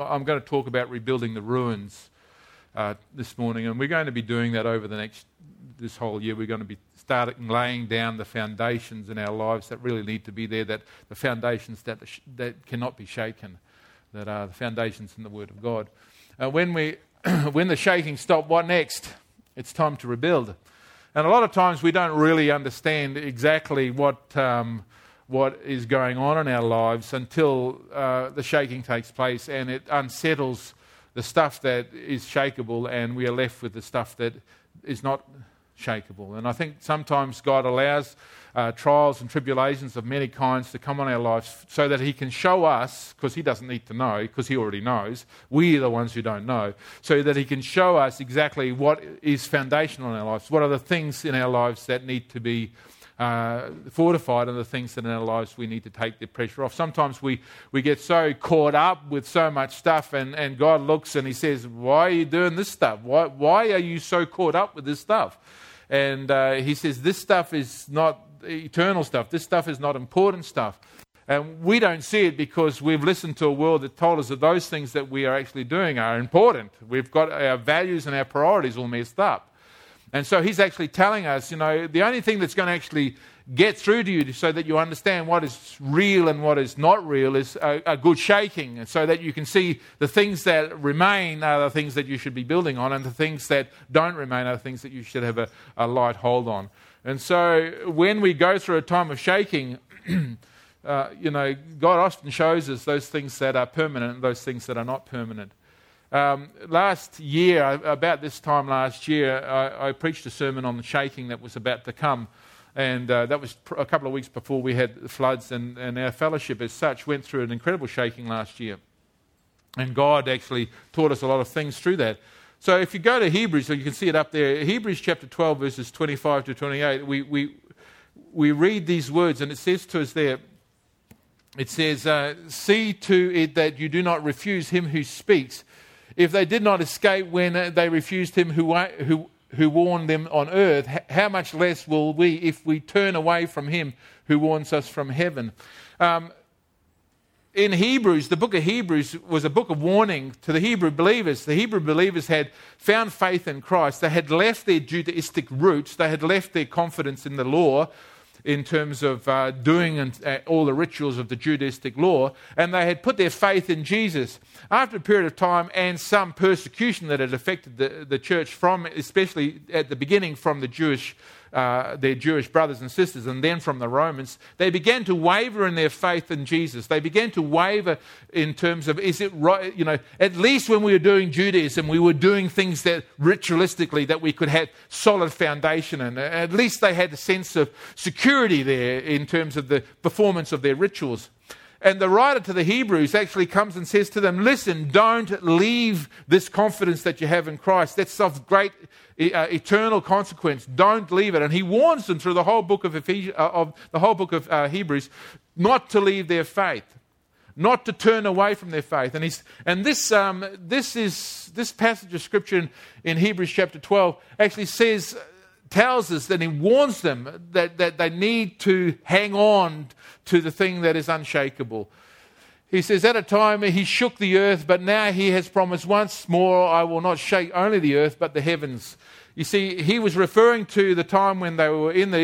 I'm going to talk about rebuilding the ruins uh, this morning, and we're going to be doing that over the next this whole year. We're going to be starting laying down the foundations in our lives that really need to be there, that the foundations that, that cannot be shaken, that are the foundations in the Word of God. Uh, when, we, when the shaking stops, what next? It's time to rebuild. And a lot of times we don't really understand exactly what, um, what is going on in our lives until uh, the shaking takes place and it unsettles the stuff that is shakable and we are left with the stuff that is not shakable. And I think sometimes God allows uh, trials and tribulations of many kinds to come on our lives so that He can show us, because He doesn't need to know, because He already knows. We are the ones who don't know. So that He can show us exactly what is foundational in our lives. What are the things in our lives that need to be uh, fortified and the things that in our lives we need to take the pressure off. Sometimes we, we get so caught up with so much stuff, and, and God looks and He says, Why are you doing this stuff? Why, why are you so caught up with this stuff? And uh, He says, This stuff is not eternal stuff, this stuff is not important stuff. And we don't see it because we've listened to a world that told us that those things that we are actually doing are important. We've got our values and our priorities all messed up. And so he's actually telling us, you know, the only thing that's going to actually get through to you so that you understand what is real and what is not real is a, a, good shaking, so that you can see the things that remain are the things that you should be building on, and the things that don't remain are the things that you should have a, a light hold on. And so when we go through a time of shaking, uh, you know, God often shows us those things that are permanent and those things that are not permanent. Um, last year, about this time last year, I, I, preached a sermon on the shaking that was about to come. And uh, that was a couple of weeks before we had the floods, and, and our fellowship as such went through an incredible shaking last year. And God actually taught us a lot of things through that. So if you go to Hebrews, so you can see it up there, Hebrews chapter 12, verses 25 to 28, we, we, we read these words, and it says to us there, it says, uh, See to it that you do not refuse him who speaks if they did not escape when they refused him who, who, who warned them on earth, how much less will we if we turn away from him who warns us from heaven? Um, in Hebrews, the book of Hebrews was a book of warning to the Hebrew believers. The Hebrew believers had found faith in Christ. They had left their Judaistic roots. They had left their confidence in the law in terms of uh, doing and, uh, all the rituals of the Judaistic law, and they had put their faith in Jesus. After a period of time and some persecution that had affected the, the church from, especially at the beginning, from the Jewish uh, their Jewish brothers and sisters and then from the Romans, they began to waver in their faith in Jesus. They began to waver in terms of, is it right? You know, at least when we were doing Judaism, we were doing things that ritualistically that we could have solid foundation and at least they had a sense of security there in terms of the performance of their rituals. And the writer to the Hebrews actually comes and says to them, Listen, don't leave this confidence that you have in Christ. That's of great eternal consequence. Don't leave it. And he warns them through the whole book of, Ephes- uh, of the whole book of uh, Hebrews not to leave their faith, not to turn away from their faith. And, he's, and this, um, this, is, this passage of scripture in, in Hebrews chapter 12 actually says, tells us that he warns them that, that they need to hang on to the thing that is unshakable. He says, At a time he shook the earth, but now he has promised once more, I will not shake only the earth, but the heavens. You see, he was referring to the time when they were in the,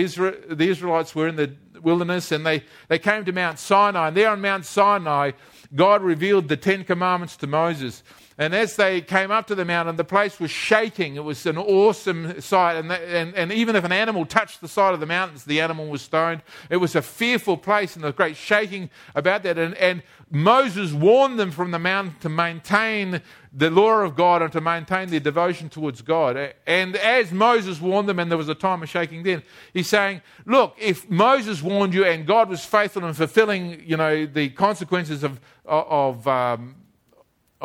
the Israelites were in the wilderness and they, they came to Mount Sinai. And there on Mount Sinai, God revealed the Ten Commandments to Moses. And as they came up to the mountain, the place was shaking. It was an awesome sight. And, and, and, even if an animal touched the side of the mountains, the animal was stoned. It was a fearful place and a great shaking about that. And, and Moses warned them from the mountain to maintain the law of God and to maintain their devotion towards God. And as Moses warned them, and there was a time of shaking then, he's saying, Look, if Moses warned you and God was faithful in fulfilling you know, the consequences of, of um,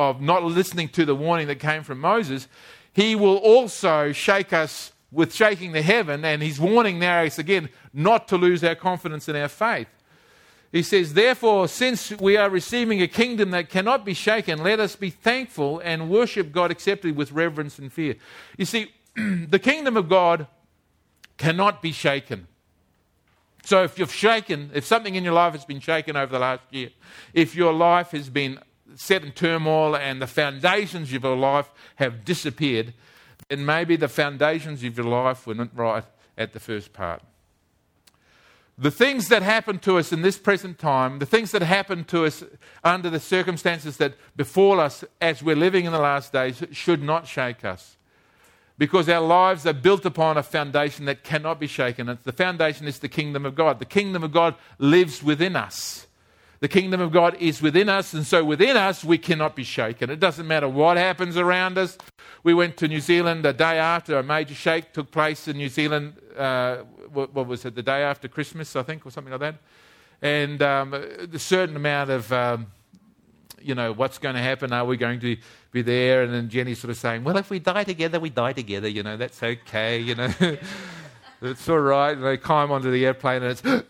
of not listening to the warning that came from Moses, he will also shake us with shaking the heaven. And he's warning now again not to lose our confidence in our faith. He says, Therefore, since we are receiving a kingdom that cannot be shaken, let us be thankful and worship God acceptably with reverence and fear. You see, the kingdom of God cannot be shaken. So if you've shaken, if something in your life has been shaken over the last year, if your life has been set in turmoil and the foundations of your life have disappeared, then maybe the foundations of your life were not right at the first part. The things that happen to us in this present time, the things that happen to us under the circumstances that befall us as we're living in the last days, should not shake us. Because our lives are built upon a foundation that cannot be shaken. The foundation is the kingdom of God. The kingdom of God lives within us. The kingdom of God is within us, and so within us we cannot be shaken. It doesn't matter what happens around us. We went to New Zealand a day after a major shake took place in New Zealand. Uh, what, what, was it? The day after Christmas, I think, or something like that. And um, a certain amount of, um, you know, what's going to happen? Are we going to be there? And then Jenny sort of saying, well, if we die together, we die together. You know, that's okay. You know, it's all right. And they climb onto the airplane, and it's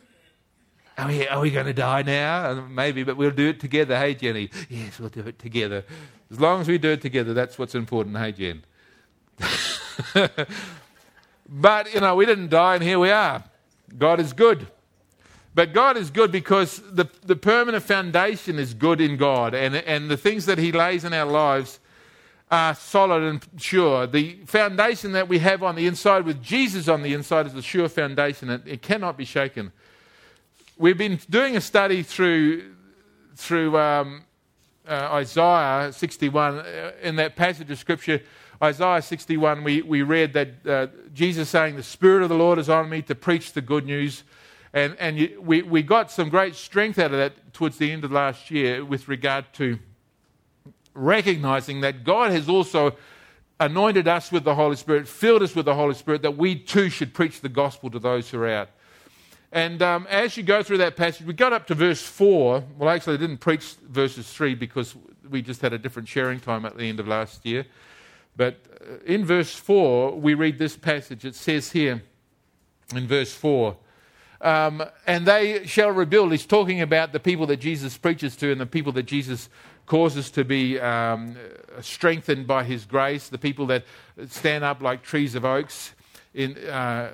are we, are we going to die now? Maybe, but we'll do it together. Hey, Jenny. Yes, we'll do it together. As long as we do it together, that's what's important. Hey, Jen. but, you know, we didn't die, and here we are. God is good. But God is good because the, the permanent foundation is good in God, and, and the things that He lays in our lives are solid and sure. The foundation that we have on the inside with Jesus on the inside is a sure foundation, and it cannot be shaken we've been doing a study through, through um, uh, Isaiah 61. Uh, in that passage of Scripture, Isaiah 61, we, we read that uh, Jesus saying, The Spirit of the Lord is on me to preach the good news. And, and you, we, we got some great strength out of that towards the end of last year with regard to recognizing that God has also anointed us with the Holy Spirit, filled us with the Holy Spirit, that we too should preach the gospel to those who are out. And um, as you go through that passage, we got up to verse 4. Well, actually, I didn't preach verses 3 because we just had a different sharing time at the end of last year. But uh, in verse 4, we read this passage. It says here in verse 4 um, and they shall rebuild. He's talking about the people that Jesus preaches to and the people that Jesus causes to be um, strengthened by his grace, the people that stand up like trees of oaks in, uh,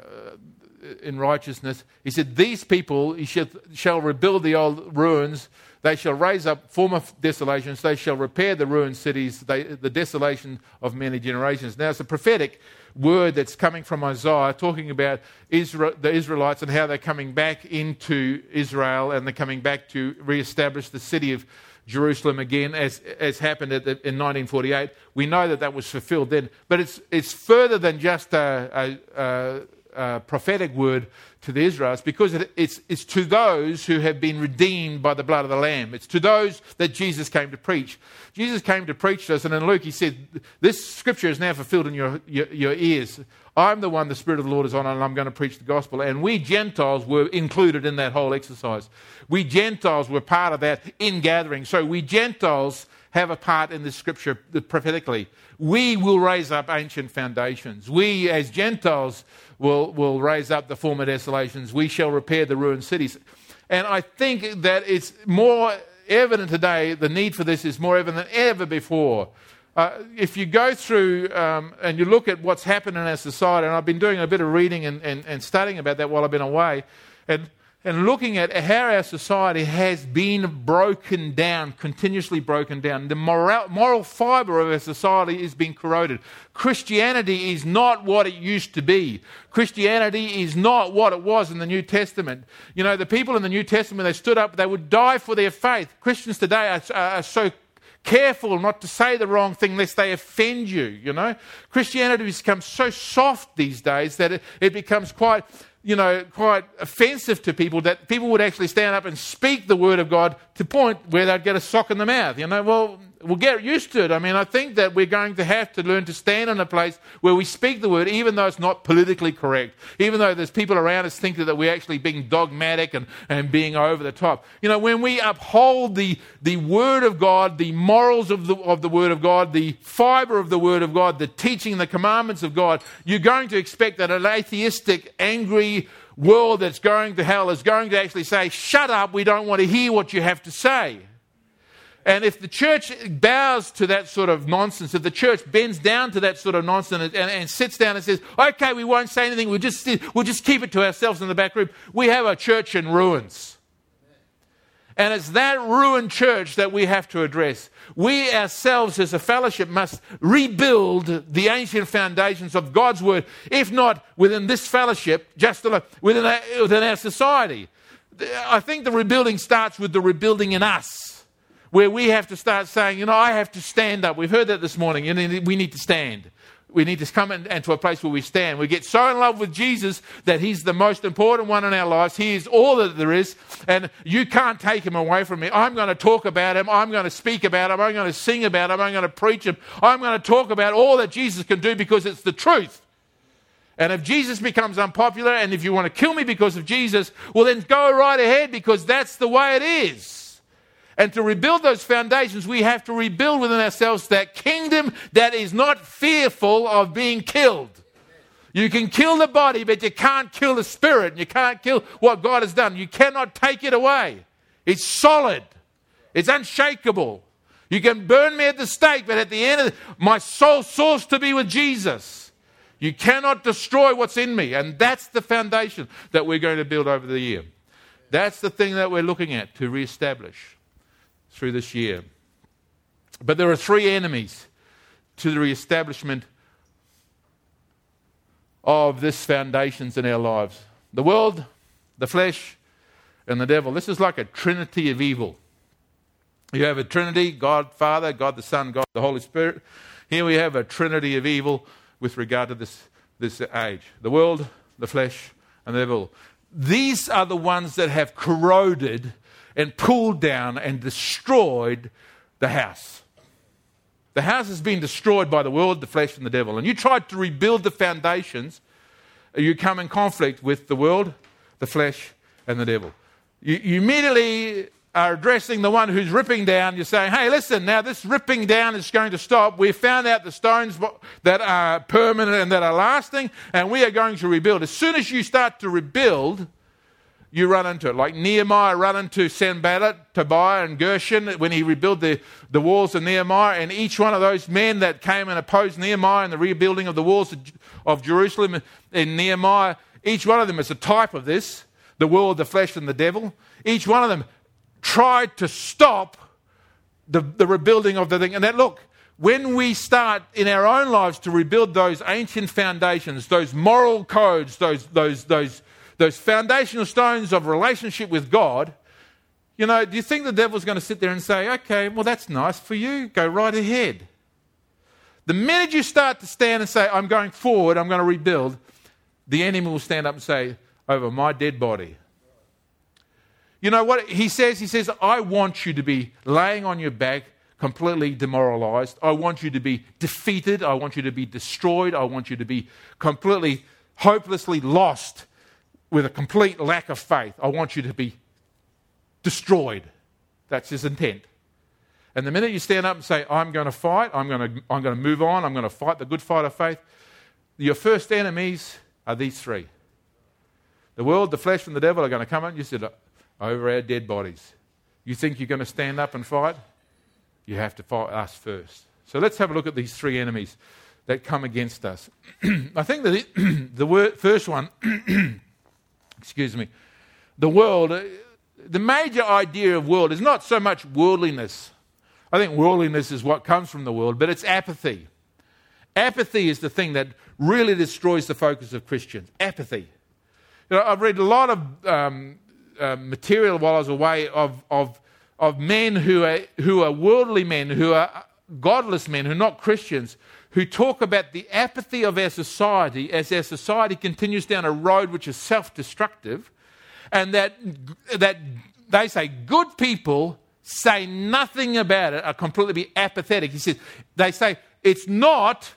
in righteousness. He said, These people he shall, shall rebuild the old ruins. They shall raise up former desolations. They shall repair the ruined cities, they, the desolation of many generations. Now, it's a prophetic word that's coming from Isaiah talking about Israel, the Israelites and how they're coming back into Israel and they're coming back to re-establish the city of Jerusalem again, as, as happened the, in 1948. We know that that was fulfilled then. But it's, it's further than just a, a, a uh, prophetic word to the Israelites because it, it's, it's to those who have been redeemed by the blood of the Lamb. It's to those that Jesus came to preach. Jesus came to preach to us, and in Luke he said, This scripture is now fulfilled in your, your, your ears. I'm the one the Spirit of the Lord is on, and I'm going to preach the gospel. And we Gentiles were included in that whole exercise. We Gentiles were part of that ingathering. So we Gentiles have a part in the scripture prophetically. We will raise up ancient foundations. We, as Gentiles, will, will raise up the former desolations. We shall repair the ruined cities. And I think that it's more evident today, the need for this is more evident than ever before. Uh, if you go through um, and you look at what's happened in our society, and I've been doing a bit of reading and, and, and studying about that while I've been away, and and looking at how our society has been broken down, continuously broken down. The moral, moral fiber of our society is being corroded. Christianity is not what it used to be. Christianity is not what it was in the New Testament. You know, the people in the New Testament, they stood up, they would die for their faith. Christians today are, are so careful not to say the wrong thing lest they offend you, you know. Christianity has become so soft these days that it, it becomes quite you know, quite offensive to people that people would actually stand up and speak the word of God to point where they'd get a sock in the mouth. You know, well, we'll get used to it. I mean, I think that we're going to have to learn to stand in a place where we speak the word, even though it's not politically correct, even though there's people around us thinking that we're actually being dogmatic and, and being over the top. You know, when we uphold the, the word of God, the morals of the, of the word of God, the fiber of the word of God, the teaching, the commandments of God, you're going to expect that an atheistic, angry, world that's going to hell is going to actually say, Shut up, we don't want to hear what you have to say. And if the church bows to that sort of nonsense, if the church bends down to that sort of nonsense and, and, sits down and says, okay, we won't say anything, we'll just, we'll just keep it to ourselves in the back room, we have a church in ruins. And it's that ruined church that we have to address. We ourselves, as a fellowship, must rebuild the ancient foundations of God's word, if not within this fellowship, just within our, within our society. I think the rebuilding starts with the rebuilding in us, where we have to start saying, you know, I have to stand up. We've heard that this morning. We need to stand we need to come into a place where we stand. We get so in love with Jesus that He's the most important one in our lives. He is all that there is, and you can't take Him away from me. I'm going to talk about Him. I'm going to speak about Him. I'm going to sing about Him. I'm going to preach Him. I'm going to talk about all that Jesus can do because it's the truth. And if Jesus becomes unpopular, and if you want to kill me because of Jesus, well, then go right ahead because that's the way it is. And to rebuild those foundations, we have to rebuild within ourselves that kingdom that is not fearful of being killed. You can kill the body, but you can't kill the spirit. You can't kill what God has done. You cannot take it away. It's solid, it's unshakable. You can burn me at the stake, but at the end of my soul soars to be with Jesus. You cannot destroy what's in me. And that's the foundation that we're going to build over the year. That's the thing that we're looking at to reestablish through this year. But there are three enemies to the reestablishment of this foundations in our lives the world, the flesh, and the devil. This is like a trinity of evil. You have a trinity God Father, God the Son, God the Holy Spirit. Here we have a trinity of evil with regard to this, this age the world, the flesh, and the devil. These are the ones that have corroded and pulled down and destroyed the house. The house has been destroyed by the world, the flesh, and the devil. And you try to rebuild the foundations, uh, you come in conflict with the world, the flesh, and the devil. You, you immediately are addressing the one who's ripping down. You're saying, hey, listen, now this ripping down is going to stop. We've found out the stones that are permanent and that are lasting, and we are going to rebuild. As soon as you start to rebuild, you run into it. Like Nehemiah ran into Sanballat, Tobiah, and Geshem when he rebuilt the, the walls of Nehemiah. And each one of those men that came and opposed Nehemiah in the rebuilding of the walls of, of Jerusalem in Nehemiah, each one of them is a type of this the world, the flesh, and the devil. Each one of them tried to stop the, the rebuilding of the thing. And that, look, when we start in our own lives to rebuild those ancient foundations, those moral codes, those, those, those those foundational stones of relationship with God, you know, do you think the devil's going to sit there and say, okay, well, that's nice for you, go right ahead? The minute you start to stand and say, I'm going forward, I'm going to rebuild, the enemy will stand up and say, over my dead body. You know what he says? He says, I want you to be laying on your back, completely demoralized. I want you to be defeated. I want you to be destroyed. I want you to be completely, hopelessly lost with a complete lack of faith. I want you to be destroyed. That's his intent. And the minute you stand up and say, I'm going to fight, I'm going to, I'm going to move on, I'm going to fight the good fight of faith, your first enemies are these three. The world, the flesh, and the devil are going to come and you said, over our dead bodies. You think you're going to stand up and fight? You have to fight us first. So let's have a look at these three enemies that come against us. I think that the word, first one excuse me, the world, uh, the major idea of world is not so much worldliness. I think worldliness is what comes from the world, but it's apathy. Apathy is the thing that really destroys the focus of Christians. Apathy. You know, I've read a lot of um, uh, material while I was away of, of, of men who are, who are worldly men, who are godless men, who are not Christians, who talk about the apathy of our society as our society continues down a road which is self destructive, and that, that they say good people say nothing about it, are completely apathetic. He says, they say it's not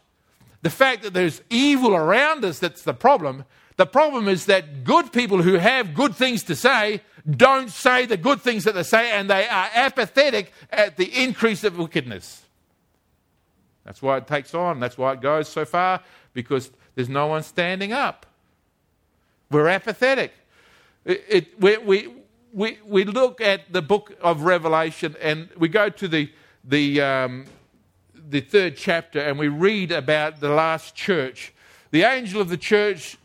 the fact that there's evil around us that's the problem. The problem is that good people who have good things to say don't say the good things that they say, and they are apathetic at the increase of wickedness. That's why it takes on. That's why it goes so far, because there's no one standing up. We're apathetic. It, it, we, we, we, we look at the book of Revelation and we go to the, the, um, the third chapter and we read about the last church. The angel of the church,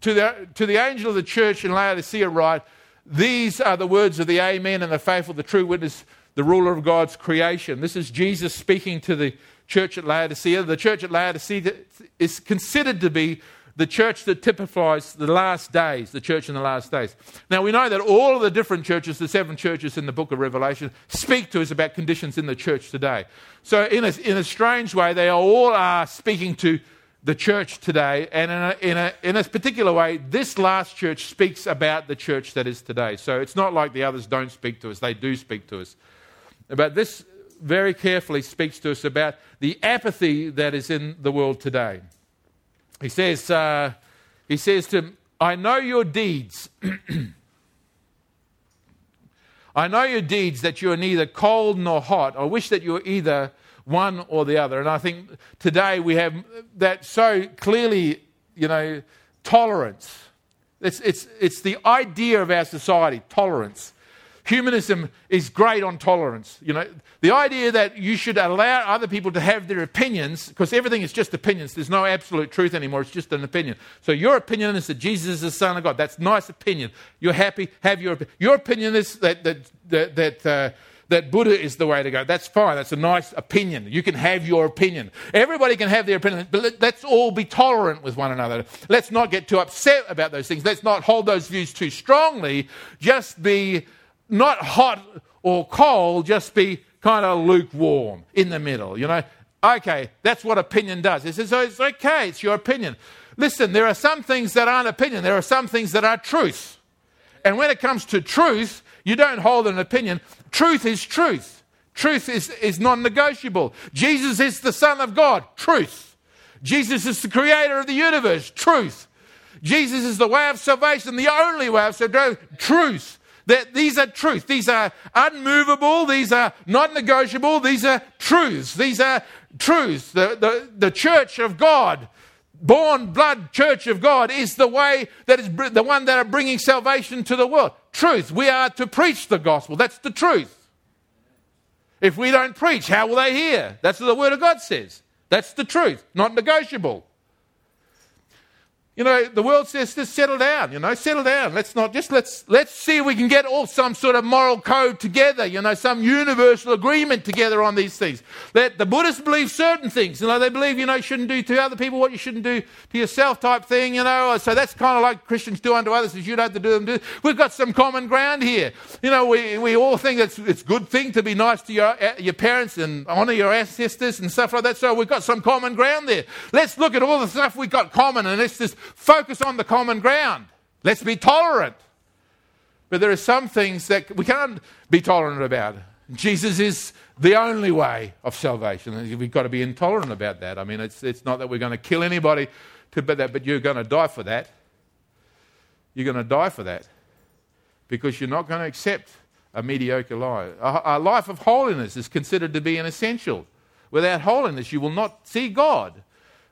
to the, to the angel of the church in Laodicea, write, These are the words of the Amen and the faithful, the true witness, the ruler of God's creation. This is Jesus speaking to the church at Laodicea. The church at Laodicea is considered to be the church that typifies the last days, the church in the last days. Now, we know that all of the different churches, the seven churches in the book of Revelation, speak to us about conditions in the church today. So, in a, in a strange way, they all are speaking to the church today. And in a, in, a, in a particular way, this last church speaks about the church that is today. So, it's not like the others don't speak to us, they do speak to us. But this very carefully speaks to us about the apathy that is in the world today. He says, uh, he says to him, I know your deeds. I know your deeds that you are neither cold nor hot. I wish that you were either one or the other. And I think today we have that so clearly, you know, tolerance. It's, it's, it's the idea of our society, tolerance. Humanism is great on tolerance. You know, the idea that you should allow other people to have their opinions, because everything is just opinions. There's no absolute truth anymore. It's just an opinion. So your opinion is that Jesus is the Son of God. That's nice opinion. You're happy. Have your opinion. Your opinion is that that that that. Uh, that Buddha is the way to go. That's fine. That's a nice opinion. You can have your opinion. Everybody can have their opinion, but let's all be tolerant with one another. Let's not get too upset about those things. Let's not hold those views too strongly. Just be not hot or cold, just be kind of lukewarm in the middle, you know. Okay, that's what opinion does. It says, oh, it's okay, it's your opinion. Listen, there are some things that aren't opinion, there are some things that are truth. And when it comes to truth, you don't hold an opinion. Truth is truth. Truth is, is non negotiable. Jesus is the Son of God. Truth. Jesus is the creator of the universe. Truth. Jesus is the way of salvation, the only way of salvation. Truth. That these are truth. These are unmovable. These are not negotiable. These are truths. These are truths. The, the, the church of God, born blood church of God, is the way that is the one that are bringing salvation to the world. Truth. We are to preach the gospel. That's the truth. If we don't preach, how will they hear? That's what the Word of God says. That's the truth, not negotiable. You know, the world says just settle down, you know, settle down. Let's not just let's let's see if we can get all some sort of moral code together, you know, some universal agreement together on these things. That the Buddhists believe certain things, you know, they believe, you know, you shouldn't do to other people what you shouldn't do to yourself type thing, you know. So that's kind of like Christians do unto others as you don't have to do them do. We've got some common ground here. You know, we, we all think it's it's a good thing to be nice to your eh, your parents and honor your ancestors and stuff like that. So we've got some common ground there. Let's look at all the stuff we've got common and let's just focus on the common ground. Let's be tolerant. But there are some things that we can't be tolerant about. Jesus is the only way of salvation. We've got to be intolerant about that. I mean, it's, it's not that we're going to kill anybody, to, but, that, but you're going to die for that. You're going to die for that because you're not going to accept a mediocre life. A, a life of holiness is considered to be an essential. Without holiness, you will not see God.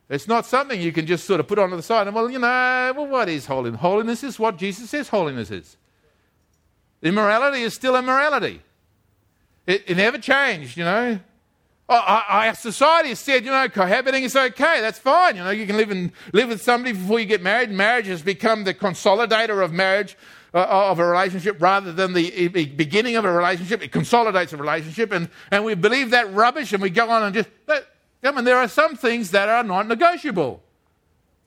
It's not something you can just sort of put onto the side and, well, you know, well, what is holiness? Holiness is what Jesus says holiness is. Immorality is still immorality. It, it never changed, you know. Our society has said, you know, cohabiting is okay. That's fine. You know, you can live, in, live with somebody before you get married. Marriage has become the consolidator of marriage, uh, of a relationship, rather than the beginning of a relationship. It consolidates a relationship, and, and we believe that rubbish, and we go on and just I mean, there are some things that are not negotiable.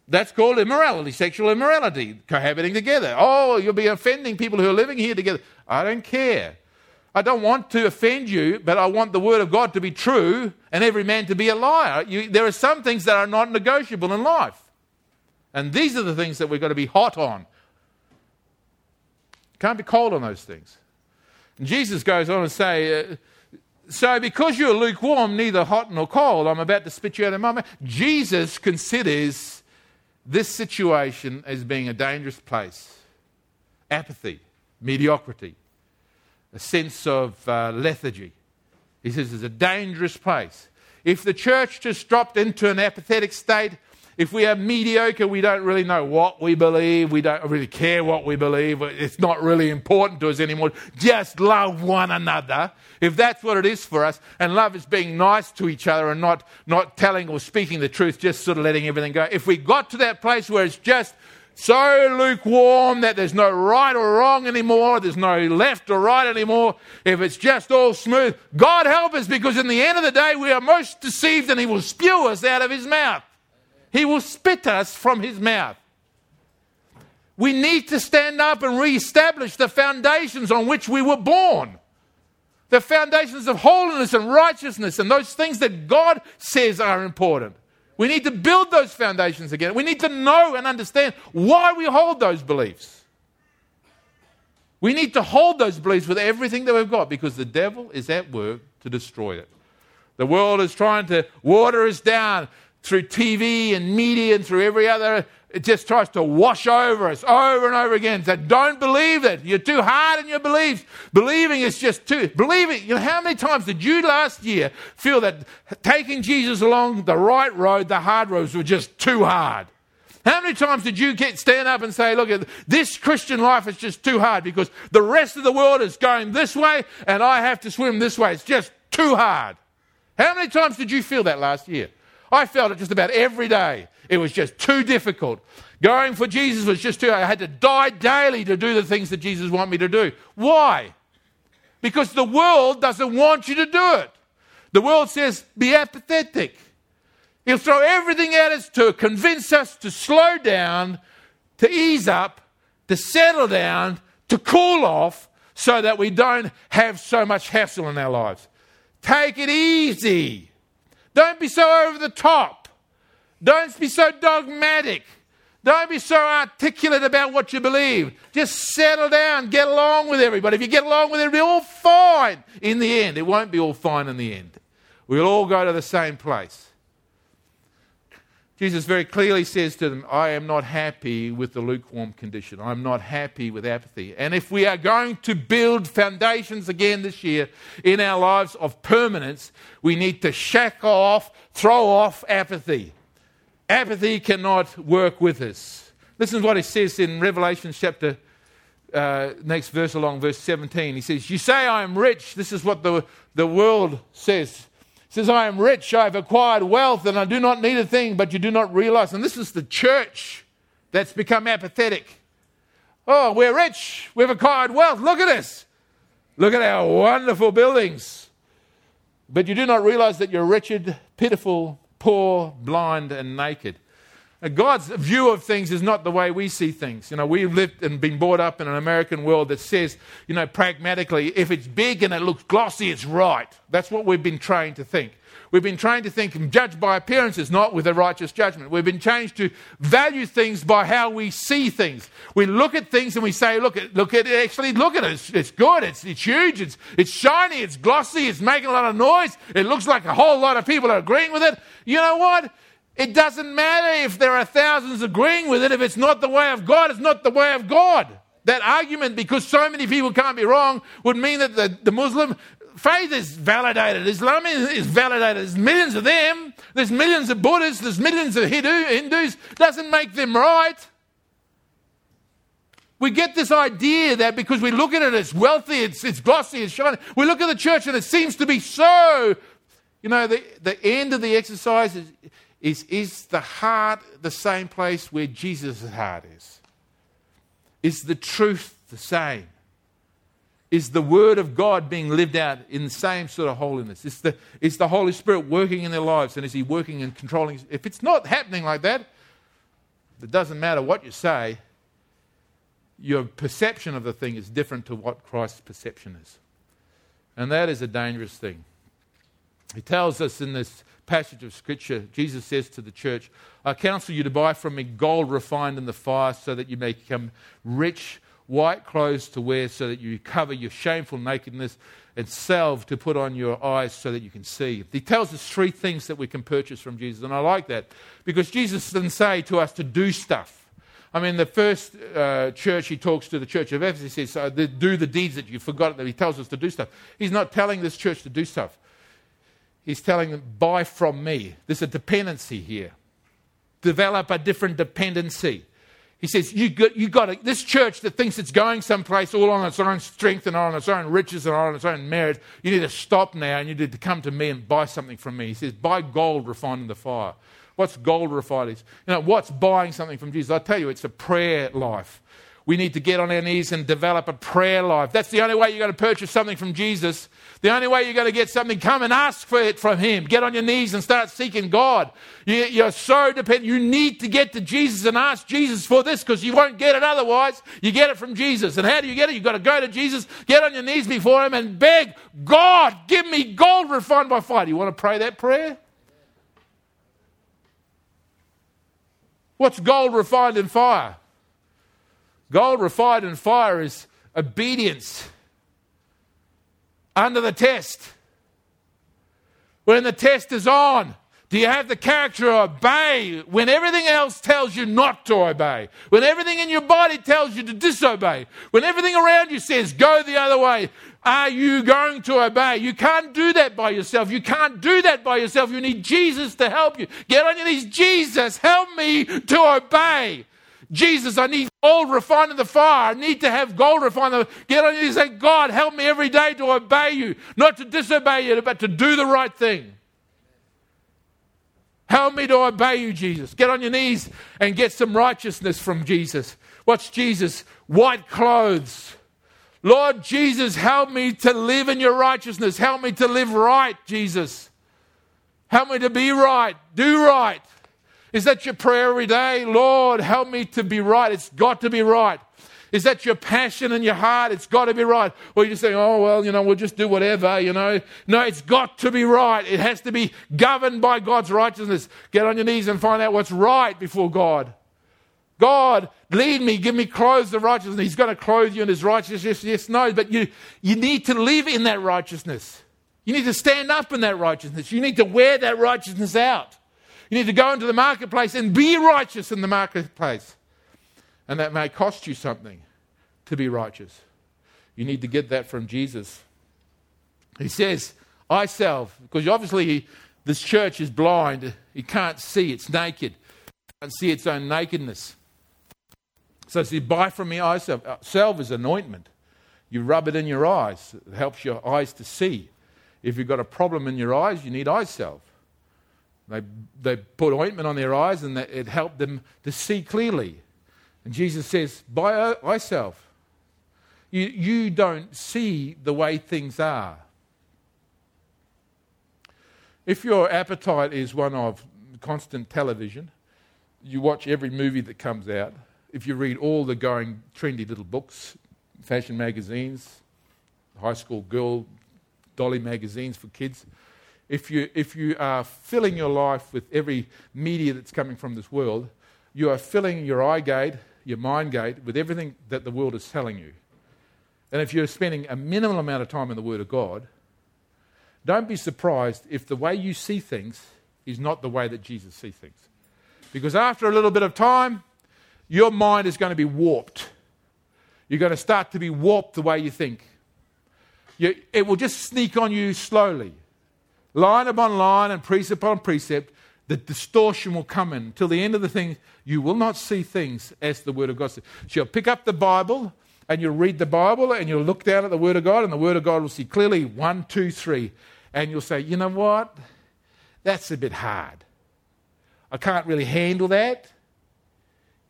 That's called immorality, sexual immorality, cohabiting together. Oh, you'll be offending people who are living here together. I don't care. I don't want to offend you, but I want the word of God to be true and every man to be a liar. You, there are some things that are not negotiable in life. And these are the things that we've got to be hot on. Can't be cold on those things. And Jesus goes on and say, uh, so, because you're lukewarm, neither hot nor cold, I'm about to spit you out of my mouth. Jesus considers this situation as being a dangerous place. Apathy, mediocrity, a sense of uh, lethargy. He says it's a dangerous place. If the church just dropped into an apathetic state, if we are mediocre, we don't really know what we believe, we don't really care what we believe, it's not really important to us anymore. Just love one another. If that's what it is for us, and love is being nice to each other and not, not telling or speaking the truth, just sort of letting everything go. If we got to that place where it's just so lukewarm that there's no right or wrong anymore, there's no left or right anymore, if it's just all smooth, God help us because in the end of the day we are most deceived and He will spew us out of His mouth. He will spit us from His mouth. We need to stand up and re-establish the foundations on which we were born. The foundations of holiness and righteousness and those things that God says are important. We need to build those foundations again. We need to know and understand why we hold those beliefs. We need to hold those beliefs with everything that we've got because the devil is at work to destroy it. The world is trying to water us down through TV and media and through every other it just tries to wash over us over and over again. That don't believe it. You're too hard in your beliefs. Believing is just too. Believing. You know, how many times did you last year feel that taking Jesus along the right road, the hard roads, were just too hard? How many times did you get, stand up and say, look, at this Christian life is just too hard because the rest of the world is going this way and I have to swim this way. It's just too hard. How many times did you feel that last year? I felt it just about every day. It was just too difficult. Going for Jesus was just too, I had to die daily to do the things that Jesus wanted me to do. Why? Because the world doesn't want you to do it. The world says, be apathetic. He'll throw everything at us to convince us to slow down, to ease up, to settle down, to cool off, so that we don't have so much hassle in our lives. Take it easy. Don't be so over the top. Don't be so dogmatic. Don't be so articulate about what you believe. Just settle down, get along with everybody. If you get along with everybody, all fine in the end. It won't be all fine in the end. We'll all go to the same place. Jesus very clearly says to them, I am not happy with the lukewarm condition. I'm not happy with apathy. And if we are going to build foundations again this year in our lives of permanence, we need to shack off, throw off apathy. Apathy cannot work with us. Listen to what he says in Revelation chapter, uh, next verse along, verse 17. He says, You say I am rich. This is what the, the world says. Says, I am rich. I have acquired wealth and I do not need a thing, but you do not realize. And this is the church that's become apathetic. Oh, we're rich. We've acquired wealth. Look at us. Look at our wonderful buildings. But you do not realize that you're wretched, pitiful, poor, blind, and naked. God's view of things is not the way we see things. You know, we've lived and been brought up in an American world that says, you know, pragmatically, if it's big and it looks glossy, it's right. That's what we've been trained to think. We've been trained to think and judge by appearances, not with a righteous judgment. We've been changed to value things by how we see things. We look at things and we say, look at, look at it, actually look at it. It's, it's good. It's, it's huge. It's, it's shiny. It's glossy. It's making a lot of noise. It looks like a whole lot of people are agreeing with it. You know what? It doesn't matter if there are thousands agreeing with it. If it's not the way of God, it's not the way of God. That argument, because so many people can't be wrong, would mean that the, the Muslim faith is validated. Islam is validated. There's millions of them. There's millions of Buddhists. There's millions of Hindu, Hindus. Doesn't make them right. We get this idea that because we look at it, it's wealthy, it's, it's glossy, it's shiny. We look at the church and it seems to be so. You know, the, the end of the exercise is, is, is the heart the same place where Jesus' heart is? Is the truth the same? is the Word of God being lived out in the same sort of holiness. Is the, it's the Holy Spirit working in their lives, and is He working and controlling? If it's not happening like that, it doesn't matter what you say, your perception of the thing is different to what Christ's perception is. And that is a dangerous thing. He tells us in this passage of Scripture, Jesus says to the church, I counsel you to buy from me gold refined in the fire so that you may become rich white clothes to wear so that you cover your shameful nakedness, and salve to put on your eyes so that you can see. He tells us three things that we can purchase from Jesus, and I like that because Jesus didn't say to us to do stuff. I mean, the first uh, church he talks to, the church of Ephesus, he says, Do the deeds that you forgot, that he tells us to do stuff. He's not telling this church to do stuff. He's telling them, Buy from me. There's a dependency here. Develop a different dependency. He says, you got, you got this church that thinks it's going someplace all on its own strength and on its own riches and on its own merit, you need to stop now and you need to come to me and buy something from me. He says, buy gold refined in the fire. What's gold refined? You know, what's buying something from Jesus? I tell you, it's a prayer life. We need to get on our knees and develop a prayer life. That's the only way you're going to purchase something from Jesus. The only way you're going to get something, come and ask for it from Him. Get on your knees and start seeking God. You, are so dependent. You need to get to Jesus and ask Jesus for this because you won't get it otherwise. You get it from Jesus. And how do you get it? You've got to go to Jesus, get on your knees before Him and beg, God, give me gold refined by fire. Do you want to pray that prayer? What's gold refined in fire? Gold refined in fire is obedience under the test. When the test is on, do you have the character to obey when everything else tells you not to obey? When everything in your body tells you to disobey? When everything around you says go the other way? Are you going to obey? You can't do that by yourself. You can't do that by yourself. You need Jesus to help you. Get on your knees. Jesus, help me to obey. Jesus, I need gold refined in the fire. I need to have gold refined. In the, get on your knees and say, God, help me every day to obey you, not to disobey you, but to do the right thing. Help me to obey you, Jesus. Get on your knees and get some righteousness from Jesus. What's Jesus? White clothes. Lord Jesus, help me to live in your righteousness. Help me to live right, Jesus. Help me to be right, do right. Is that your prayer every day? Lord, help me to be right. It's got to be right. Is that your passion in your heart? It's got to be right. Or you just say, oh, well, you know, we'll just do whatever, you know. No, it's got to be right. It has to be governed by God's righteousness. Get on your knees and find out what's right before God. God, lead me, give me clothes of righteousness. He's going to clothe you in his righteousness. Yes, no, but you, you need to live in that righteousness. You need to stand up in that righteousness. You need to wear that righteousness out. You need to go into the marketplace and be righteous in the marketplace. And that may cost you something to be righteous. You need to get that from Jesus. He says, eye salve, because obviously this church is blind. He can't see, it's naked. It can't see its own nakedness. So he buy from me eye salve. Uh, salve is anointment. You rub it in your eyes. It helps your eyes to see. If you've got a problem in your eyes, you need eye salve. They, they put ointment on their eyes and that it helped them to see clearly. And Jesus says, By thyself, you, you don't see the way things are. If your appetite is one of constant television, you watch every movie that comes out, if you read all the going trendy little books, fashion magazines, high school girl dolly magazines for kids, if you, if you are filling your life with every media that's coming from this world, you are filling your eye gate, your mind gate, with everything that the world is telling you. And if you're spending a minimal amount of time in the Word of God, don't be surprised if the way you see things is not the way that Jesus sees things. Because after a little bit of time, your mind is going to be warped. You're going to start to be warped the way you think. You, it will just sneak on you slowly line upon line and precept upon precept, the distortion will come in. Till the end of the thing, you will not see things as the Word of God says. So you'll pick up the Bible and you'll read the Bible and you'll look down at the Word of God, and the Word of God will see clearly one, two, three. And you'll say, you know what? That's a bit hard. I can't really handle that.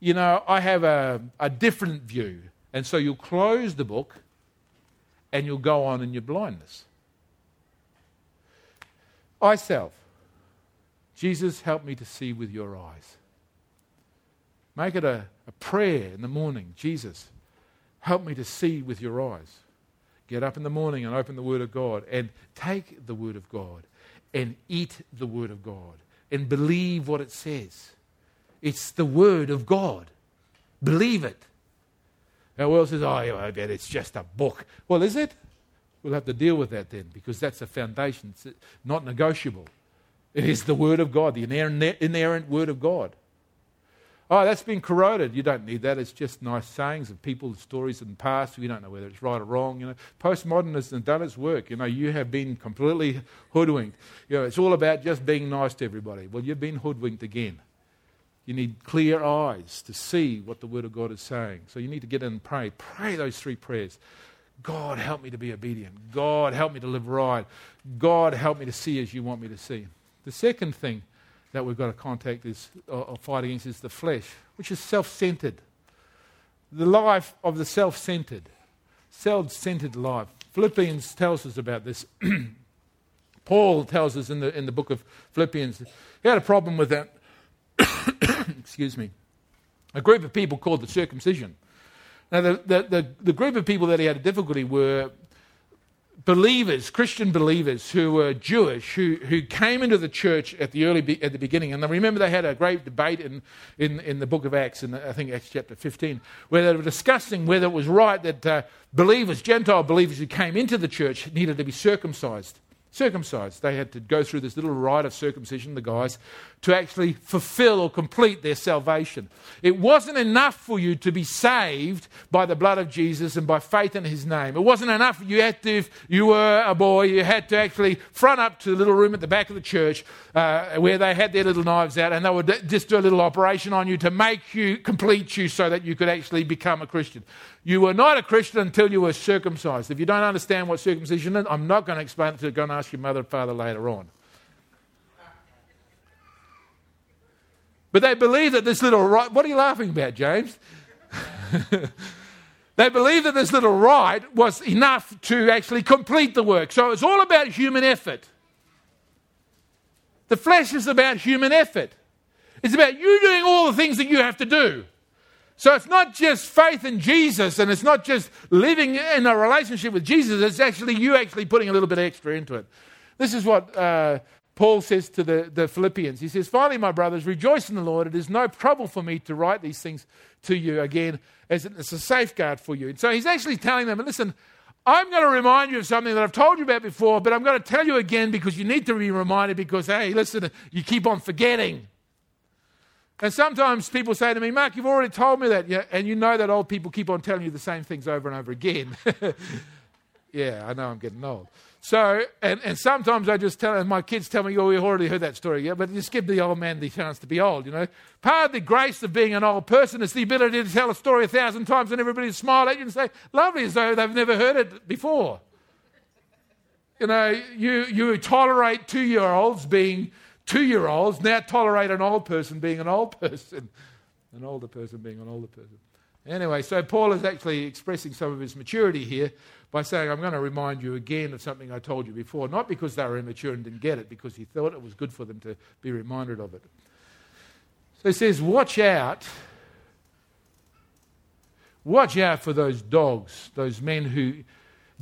You know, I have a, a different view. And so you'll close the book and you'll go on in your blindness. I self. Jesus, help me to see with your eyes. Make it a, a prayer in the morning. Jesus, help me to see with your eyes. Get up in the morning and open the Word of God and take the Word of God and eat the Word of God and believe what it says. It's the Word of God. Believe it. Now, world says, oh, I bet it's just a book. Well, is it? We'll have to deal with that then because that's a foundation. It's not negotiable. It is the Word of God, the inerrant Word of God. Oh, that's been corroded. You don't need that. It's just nice sayings of people's stories in the past. We don't know whether it's right or wrong. You know, postmodernism has done its work. You know, you have been completely hoodwinked. You know, it's all about just being nice to everybody. Well, you've been hoodwinked again. You need clear eyes to see what the Word of God is saying. So you need to get in and pray. Pray those three prayers. God, help me to be obedient. God, help me to live right. God, help me to see as you want me to see. The second thing that we've got to contact is, uh, or, fight against is the flesh, which is self centered. The life of the self centered, self centered life. Philippians tells us about this. Paul tells us in the, in the book of Philippians, he had a problem with that. Excuse me. A group of people called the circumcision. Now, the, the, the, the group of people that he had a difficulty were believers, Christian believers who were Jewish, who, who came into the church at the early at the beginning. And I remember they had a great debate in, in, in the book of Acts, in I think Acts chapter 15, where they were discussing whether it was right that uh, believers, Gentile believers who came into the church, needed to be circumcised circumcised. They had to go through this little rite of circumcision, the guys, to actually fulfill or complete their salvation. It wasn't enough for you to be saved by the blood of Jesus and by faith in his name. It wasn't enough. You had to, if you were a boy, you had to actually front up to the little room at the back of the church uh, where they had their little knives out and they would just do a little operation on you to make you, complete you so that you could actually become a Christian. You were not a Christian until you were circumcised. If you don't understand what circumcision is, I'm not going to explain it to you. Go and ask your mother and father later on. But they believe that this little rite, what are you laughing about, James? they believe that this little rite was enough to actually complete the work. So it's all about human effort. The flesh is about human effort. It's about you doing all the things that you have to do. So it's not just faith in Jesus and it's not just living in a relationship with Jesus, it's actually you actually putting a little bit extra into it. This is what uh, Paul says to the, the Philippians. He says, Finally, my brothers, rejoice in the Lord. It is no trouble for me to write these things to you again, as it's a safeguard for you. And so he's actually telling them, listen, I'm going to remind you of something that I've told you about before, but I'm going to tell you again because you need to be reminded because, hey, listen, you keep on forgetting. And sometimes people say to me, Mark, you've already told me that. Yeah, and you know that old people keep on telling you the same things over and over again. yeah, I know I'm getting old. So, and, and sometimes I just tell, and my kids tell me, oh, we've already heard that story. Yeah, but just give the old man the chance to be old, you know. Part of the grace of being an old person is the ability to tell a story a thousand times and everybody smile at you and say, lovely, as though they've never heard it before. You know, you, you tolerate two year olds being two year olds now tolerate an old person being an old person, an older person being an older person. Anyway, so Paul is actually expressing some of his maturity here by saying, I'm going to remind you again of something I told you before, not because they were immature and didn't get it, because he thought it was good for them to be reminded of it. So he says, Watch out. Watch out for those dogs, those men who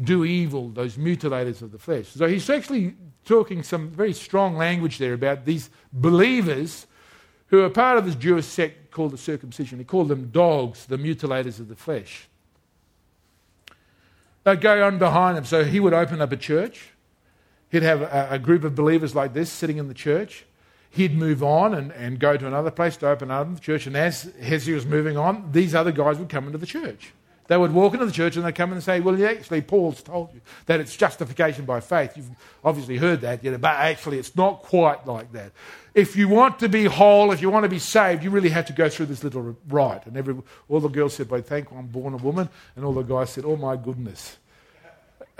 do evil, those mutilators of the flesh. So he's actually talking some very strong language there about these believers who are part of this Jewish sect called the circumcision. He called them dogs, the mutilators of the flesh. They'd go on behind him. So he would open up a church. He'd have a, a group of believers like this sitting in the church. He'd move on and, and go to another place to open up church. And as, as he was moving on, these other guys would come into the church. They would walk into the church and they'd come in and say, Well, actually, Paul's told you that it's justification by faith. You've obviously heard that, but actually, it's not quite like that. If you want to be whole, if you want to be saved, you really have to go through this little rite. And every, all the girls said, Well, thank you, I'm born a woman. And all the guys said, Oh, my goodness.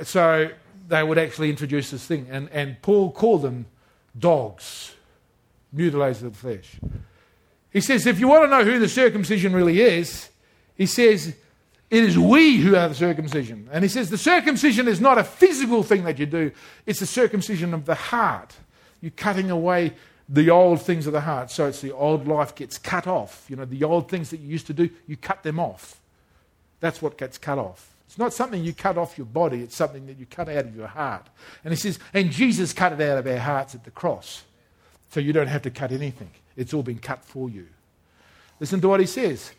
So they would actually introduce this thing. And, and Paul called them dogs, mutilators of the flesh. He says, If you want to know who the circumcision really is, he says, it is we who are the circumcision. And he says the circumcision is not a physical thing that you do, it's the circumcision of the heart. You're cutting away the old things of the heart. So it's the old life gets cut off. You know, the old things that you used to do, you cut them off. That's what gets cut off. It's not something you cut off your body, it's something that you cut out of your heart. And he says, and Jesus cut it out of our hearts at the cross. So you don't have to cut anything, it's all been cut for you. Listen to what he says.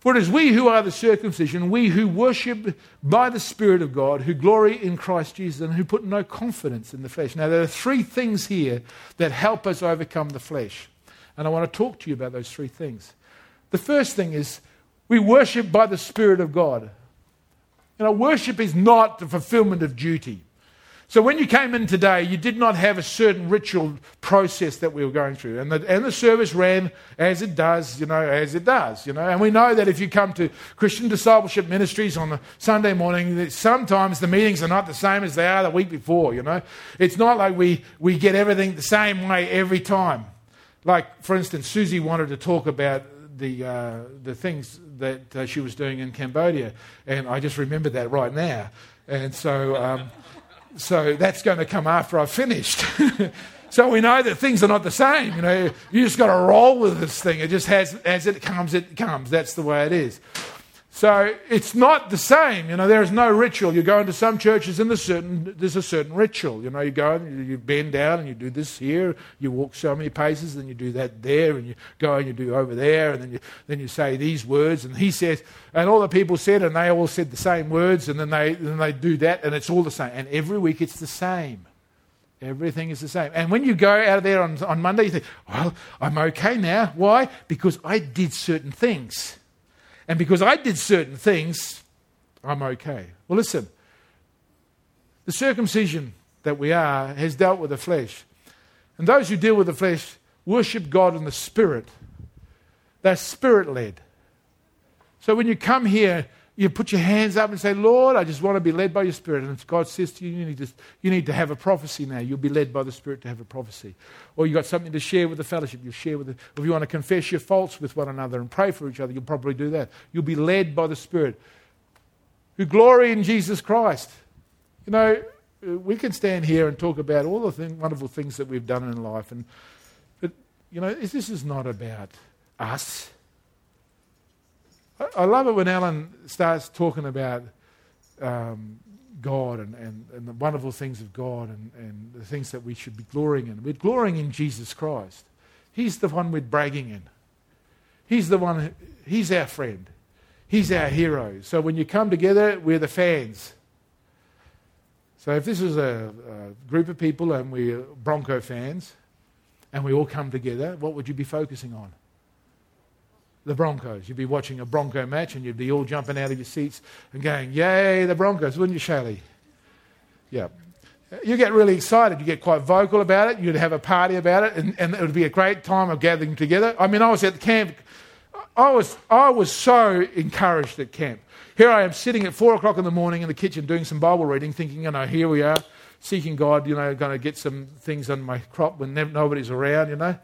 For it is we who are the circumcision, we who worship by the Spirit of God, who glory in Christ Jesus, and who put no confidence in the flesh. Now, there are three things here that help us overcome the flesh. And I want to talk to you about those three things. The first thing is we worship by the Spirit of God. You know, worship is not the fulfillment of duty. So when you came in today, you did not have a certain ritual process that we were going through. And the, and the service ran as it does, you know, as it does, you know. And we know that if you come to Christian Discipleship Ministries on a Sunday morning, sometimes the meetings are not the same as they are the week before, you know. It's not like we, we get everything the same way every time. Like, for instance, Susie wanted to talk about the, uh, the things that uh, she was doing in Cambodia. And I just remembered that right now. And so... Um, so that's going to come after I've finished. so we know that things are not the same. You know, you just got to roll with this thing. It just has, as it comes, it comes. That's the way it is. So it's not the same. You know, there is no ritual. You go into some churches and there's, certain, there's a certain ritual. You know, you go and you bend down and you do this here. You walk so many paces, and you do that there, and you go and you do over there, and then you, then you say these words. And he says, and all the people said, and they all said the same words, and then they, then they do that, and it's all the same. And every week it's the same. Everything is the same. And when you go out of there on, on Monday, you think, well, I'm okay now. Why? Because I did certain things. And because I did certain things, I'm okay. Well, listen, the circumcision that we are has dealt with the flesh. And those who deal with the flesh worship God in the spirit. They're spirit led. So when you come here, you put your hands up and say, Lord, I just want to be led by your Spirit. And if God says to you, you need to, you need to have a prophecy now, you'll be led by the Spirit to have a prophecy. Or you've got something to share with the fellowship, you'll share with the, If you want to confess your faults with one another and pray for each other, you'll probably do that. You'll be led by the Spirit. Who glory in Jesus Christ. You know, we can stand here and talk about all the thing, wonderful things that we've done in life. And, but, you know, this is not about us. I love it when Alan starts talking about um, God and, and, and, the wonderful things of God and, and the things that we should be glorying in. We're glorying in Jesus Christ. He's the one we're bragging in. He's the one, he's our friend. He's our hero. So when you come together, we're the fans. So if this is a, a group of people and we're Bronco fans and we all come together, what would you be focusing on? The Broncos. You'd be watching a Bronco match and you'd be all jumping out of your seats and going, Yay, the Broncos, wouldn't you, Shelley? Yeah. You get really excited. You get quite vocal about it. You'd have a party about it, and, and it would be a great time of gathering together. I mean, I was at the camp. I was, I was so encouraged at camp. Here I am sitting at four o'clock in the morning in the kitchen doing some Bible reading, thinking, you know, here we are, seeking God, you know, going to get some things on my crop when nobody's around, you know.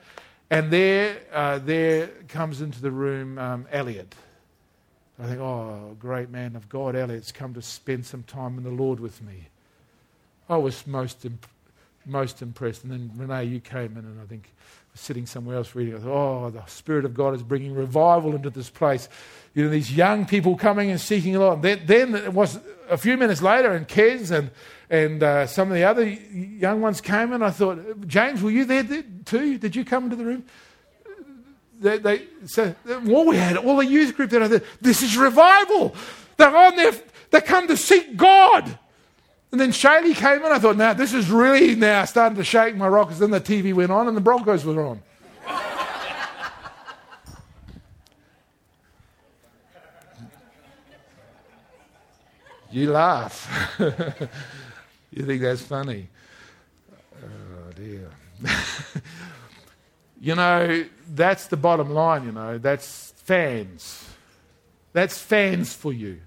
And there, uh, there comes into the room um, Elliot. I think, oh, great man of God, Elliot's come to spend some time in the Lord with me. I was most, imp- most impressed. And then, Renee, you came in, and I think sitting somewhere else reading. I thought, oh, the Spirit of God is bringing revival into this place. You know, these young people coming and seeking the Lord. Then, then it was a few minutes later, and Kez and and uh, some of the other young ones came and I thought, James, were you there too? Did you come into the room? They, they so well, we had all the youth group there. This is revival. They're on there. They come to seek God. And then Shaylee came in. I thought, now this is really now starting to shake my rockers. Then the TV went on and the Broncos were on. you laugh. You think that's funny? Oh, dear. you know, that's the bottom line, you know. That's fans. That's fans for you.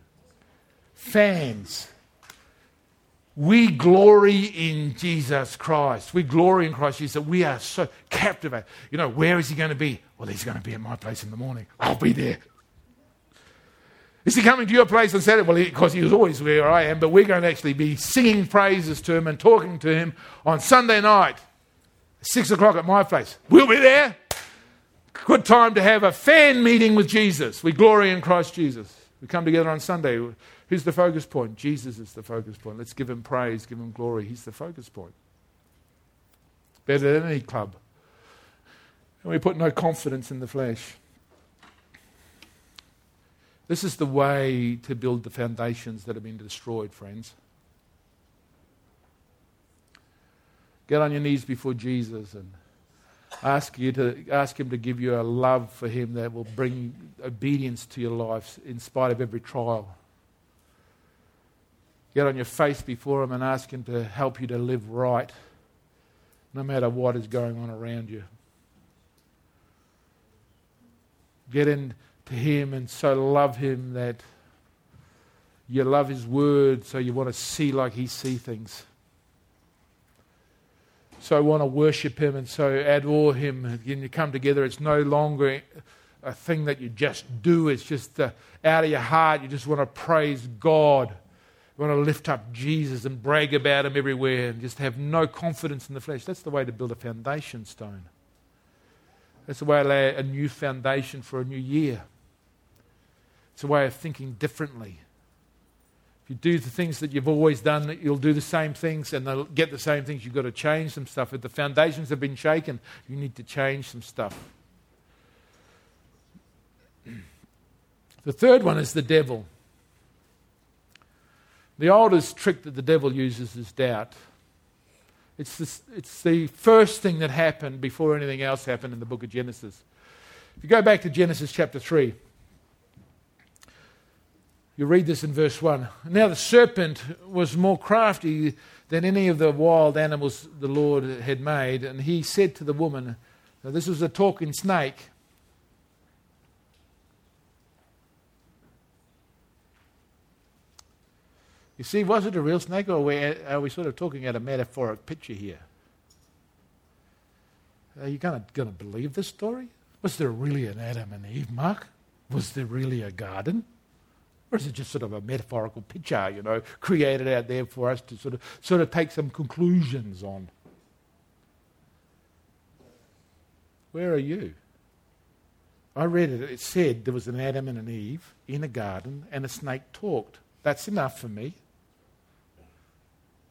Fans. We glory in Jesus Christ. We glory in Christ Jesus. We are so captivated. You know, where is he going to be? Well, he's going to be at my place in the morning. I'll be there. Is he coming to your place on Saturday? Well, because he, was always where I am, but we're going to actually be singing praises to him and talking to him on Sunday night, six o'clock at my place. We'll be there. Good time to have a fan meeting with Jesus. We glory in Christ Jesus. We come together on Sunday. Who's the focus point? Jesus is the focus point. Let's give him praise, give him glory. He's the focus point. Better than any club. And we put no confidence in the flesh. This is the way to build the foundations that have been destroyed, friends. Get on your knees before Jesus and ask, you to, ask Him to give you a love for Him that will bring obedience to your life in spite of every trial. Get on your face before Him and ask Him to help you to live right, no matter what is going on around you. Get into Him and so love Him that you love His Word, so you want to see like He sees things. So want to worship Him and so adore Him. When you come together, it's no longer a thing that you just do. It's just uh, out of your heart. You just want to praise God. You want to lift up Jesus and brag about Him everywhere and just have no confidence in the flesh. That's the way to build a foundation stone. That's the way to lay a new foundation for a new year. It's a way of thinking differently. If you do the things that you've always done, you'll do the same things and they'll get the same things. You've got to change some stuff. If the foundations have been shaken, you need to change some stuff. The third one is the devil. The oldest trick that the devil uses is doubt. It's, this, it's the first thing that happened before anything else happened in the book of Genesis. If you go back to Genesis chapter 3, you read this in verse 1. Now the serpent was more crafty than any of the wild animals the Lord had made, and he said to the woman, now this was a talking snake. You see, was it a real snake, or are we sort of talking at a metaphoric picture here? Are you going to believe this story? Was there really an Adam and Eve, Mark? Was there really a garden? Or is it just sort of a metaphorical picture, you know, created out there for us to sort of, sort of take some conclusions on? Where are you? I read it. It said there was an Adam and an Eve in a garden and a snake talked. That's enough for me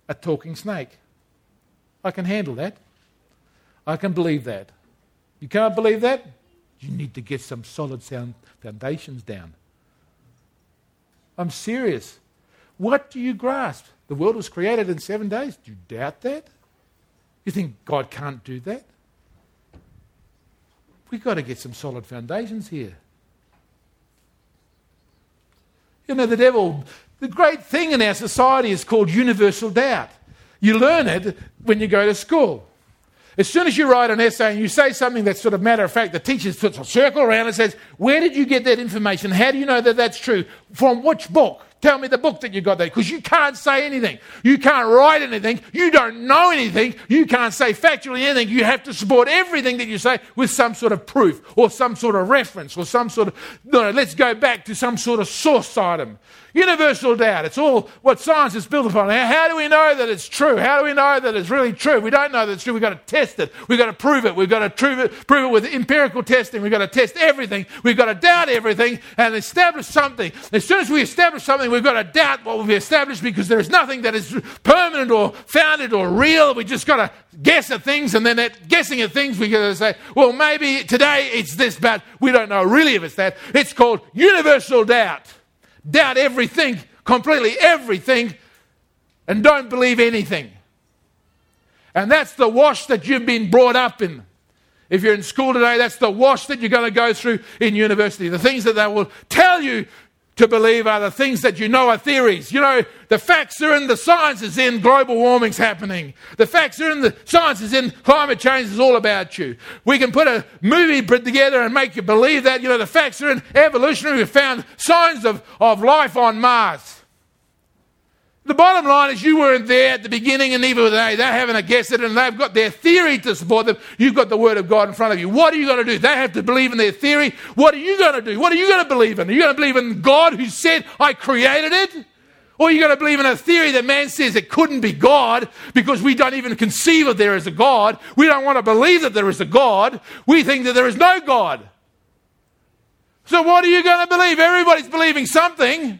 a talking snake. I can handle that. I can believe that. You can't believe that? You need to get some solid sound foundations down. I'm serious. What do you grasp? The world was created in seven days. Do you doubt that? You think God can't do that? We've got to get some solid foundations here. You know, the devil the great thing in our society is called universal doubt. You learn it when you go to school. As soon as you write an essay and you say something that's sort of matter of fact, the teacher puts a circle around and says, Where did you get that information? How do you know that that's true? From which book? Tell me the book that you got there. Because you can't say anything. You can't write anything. You don't know anything. You can't say factually anything. You have to support everything that you say with some sort of proof or some sort of reference or some sort of, no, let's go back to some sort of source item. Universal doubt. It's all what science is built upon. How do we know that it's true? How do we know that it's really true? We don't know that it's true. We've got to test it. We've got to prove it. We've got to prove it, prove it with empirical testing. We've got to test everything. We've got to doubt everything and establish something. As soon as we establish something, we've got to doubt what we've established because there is nothing that is permanent or founded or real. We just got to guess at things and then at guessing at things, we got to say, well, maybe today it's this, but we don't know really if it's that. It's called universal doubt doubt everything, completely everything, and don't believe anything. And that's the wash that you've been brought up in. If you're in school today, that's the wash that you're going to go through in university. The things that they will tell you to believe are the things that you know are theories. You know, the facts are in the science is in global warming's happening. The facts are in the science is in climate change is all about you. We can put a movie together and make you believe that. You know, the facts are in evolutionary. We found signs of, of life on Mars. The bottom line is you weren't there at the beginning and neither were they. They're having a guess at it and they've got their theory to support them. You've got the Word of God in front of you. What are you going to do? They have to believe in their theory. What are you going to do? What are you going to believe in? Are you going to believe in God who said, I created it? Or are you going to believe in a theory that man says it couldn't be God because we don't even conceive of there as a God? We don't want to believe that there is a God. We think that there is no God. So what are you going to believe? Everybody's believing something.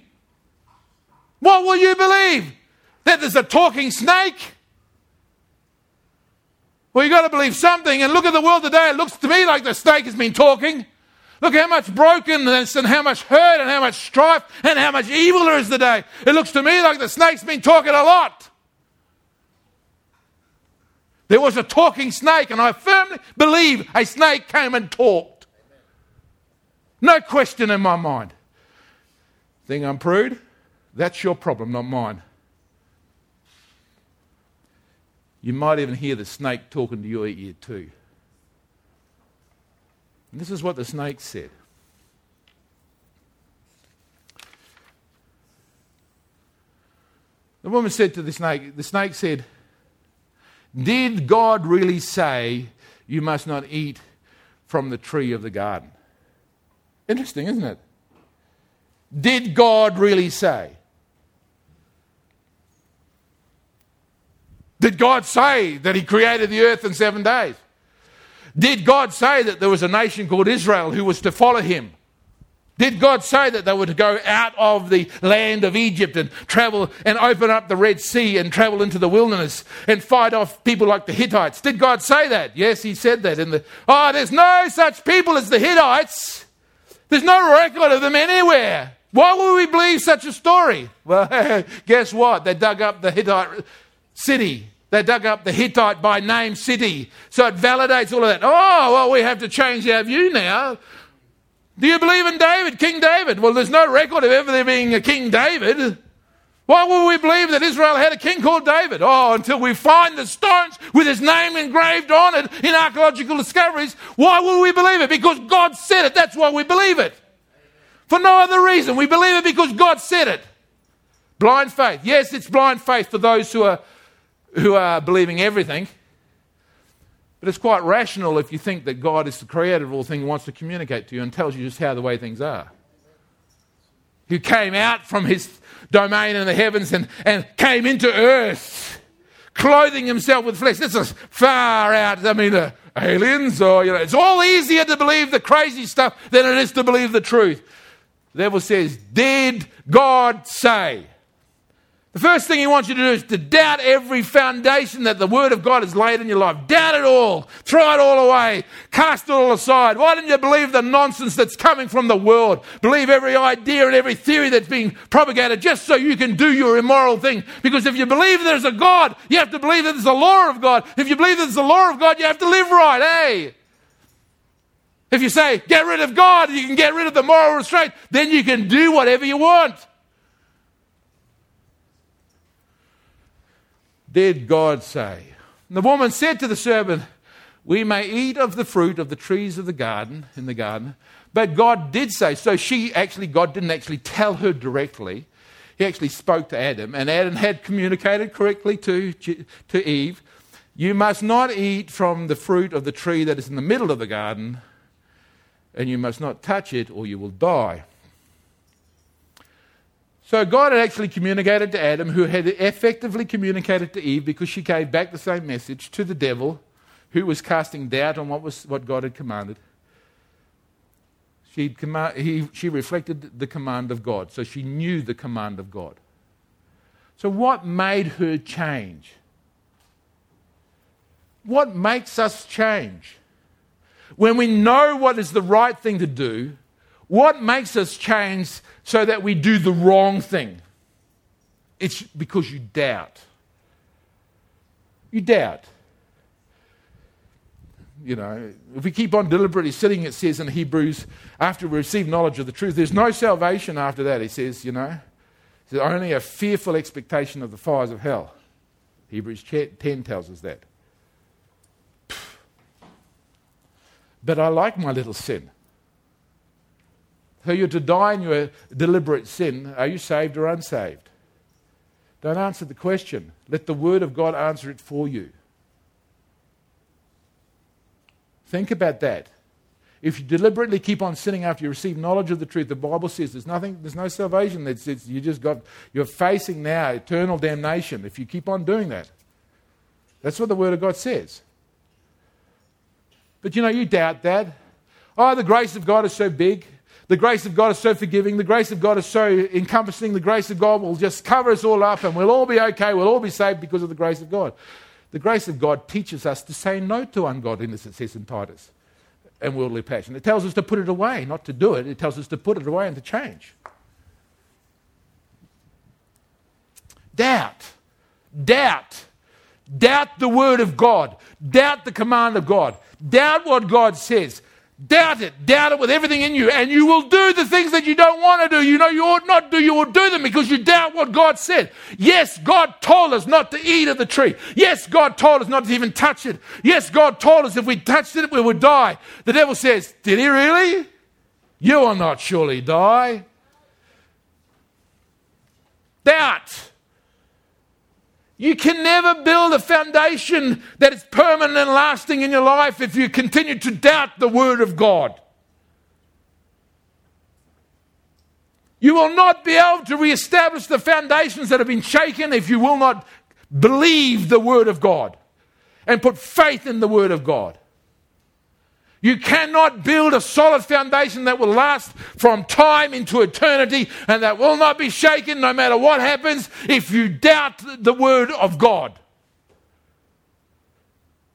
What will you believe? That there's a talking snake? Well, you've got to believe something. And look at the world today. It looks to me like the snake has been talking. Look how much brokenness and how much hurt and how much strife and how much evil there is today. It looks to me like the snake's been talking a lot. There was a talking snake, and I firmly believe a snake came and talked. No question in my mind. Think I'm prude? That's your problem, not mine. You might even hear the snake talking to your ear too. And this is what the snake said. The woman said to the snake, the snake said, Did God really say you must not eat from the tree of the garden? Interesting, isn't it? Did God really say? Did God say that He created the earth in seven days? Did God say that there was a nation called Israel who was to follow Him? Did God say that they were to go out of the land of Egypt and travel and open up the Red Sea and travel into the wilderness and fight off people like the Hittites? Did God say that? Yes, He said that in the. Oh, there's no such people as the Hittites. There's no record of them anywhere. Why would we believe such a story? Well, guess what? They dug up the Hittite city. They dug up the Hittite by name city. So it validates all of that. Oh, well, we have to change our view now. Do you believe in David, King David? Well, there's no record of ever there being a King David. Why would we believe that Israel had a king called David? Oh, until we find the stones with his name engraved on it in archaeological discoveries. Why would we believe it? Because God said it. That's why we believe it. For no other reason. We believe it because God said it. Blind faith. Yes, it's blind faith for those who are, who are believing everything. But it's quite rational if you think that God is the creator of all things and wants to communicate to you and tells you just how the way things are. Who came out from his domain in the heavens and, and came into earth, clothing himself with flesh. This is far out. I mean, uh, aliens, or, you know, it's all easier to believe the crazy stuff than it is to believe the truth. The devil says, Did God say? The first thing he wants you to do is to doubt every foundation that the Word of God has laid in your life. Doubt it all. Throw it all away. Cast it all aside. Why don't you believe the nonsense that's coming from the world? Believe every idea and every theory that's being propagated just so you can do your immoral thing. Because if you believe there's a God, you have to believe that there's a law of God. If you believe there's a law of God, you have to live right, hey? If you say, get rid of God, you can get rid of the moral restraint, then you can do whatever you want. Did God say? And the woman said to the servant, We may eat of the fruit of the trees of the garden, in the garden. But God did say, so she actually, God didn't actually tell her directly. He actually spoke to Adam, and Adam had communicated correctly to, to Eve You must not eat from the fruit of the tree that is in the middle of the garden, and you must not touch it, or you will die. So God had actually communicated to Adam, who had effectively communicated to Eve because she gave back the same message to the devil, who was casting doubt on what, was, what God had commanded. Command, he, she reflected the command of God, so she knew the command of God. So, what made her change? What makes us change? When we know what is the right thing to do, what makes us change so that we do the wrong thing? It's because you doubt. You doubt. You know, if we keep on deliberately sitting, it says in Hebrews, after we receive knowledge of the truth, there's no salvation after that, he says, you know. There's only a fearful expectation of the fires of hell. Hebrews 10 tells us that. But I like my little sin. So you're to die in your deliberate sin. Are you saved or unsaved? Don't answer the question. Let the Word of God answer it for you. Think about that. If you deliberately keep on sinning after you receive knowledge of the truth, the Bible says there's nothing, there's no salvation. That's it's, you just got, you're facing now eternal damnation if you keep on doing that. That's what the Word of God says. But you know, you doubt that. Oh, the grace of God is so big. The grace of God is so forgiving. The grace of God is so encompassing. The grace of God will just cover us all up and we'll all be okay. We'll all be saved because of the grace of God. The grace of God teaches us to say no to ungodliness, it says in Titus, and worldly passion. It tells us to put it away, not to do it. It tells us to put it away and to change. Doubt. Doubt. Doubt the word of God. Doubt the command of God. Doubt what God says. Doubt it. Doubt it with everything in you. And you will do the things that you don't want to do. You know you ought not do. You will do them because you doubt what God said. Yes, God told us not to eat of the tree. Yes, God told us not to even touch it. Yes, God told us if we touched it, we would die. The devil says, Did he really? You will not surely die. Doubt. You can never build a foundation that is permanent and lasting in your life if you continue to doubt the Word of God. You will not be able to re-establish the foundations that have been shaken if you will not believe the Word of God and put faith in the Word of God. You cannot build a solid foundation that will last from time into eternity and that will not be shaken no matter what happens if you doubt the word of God.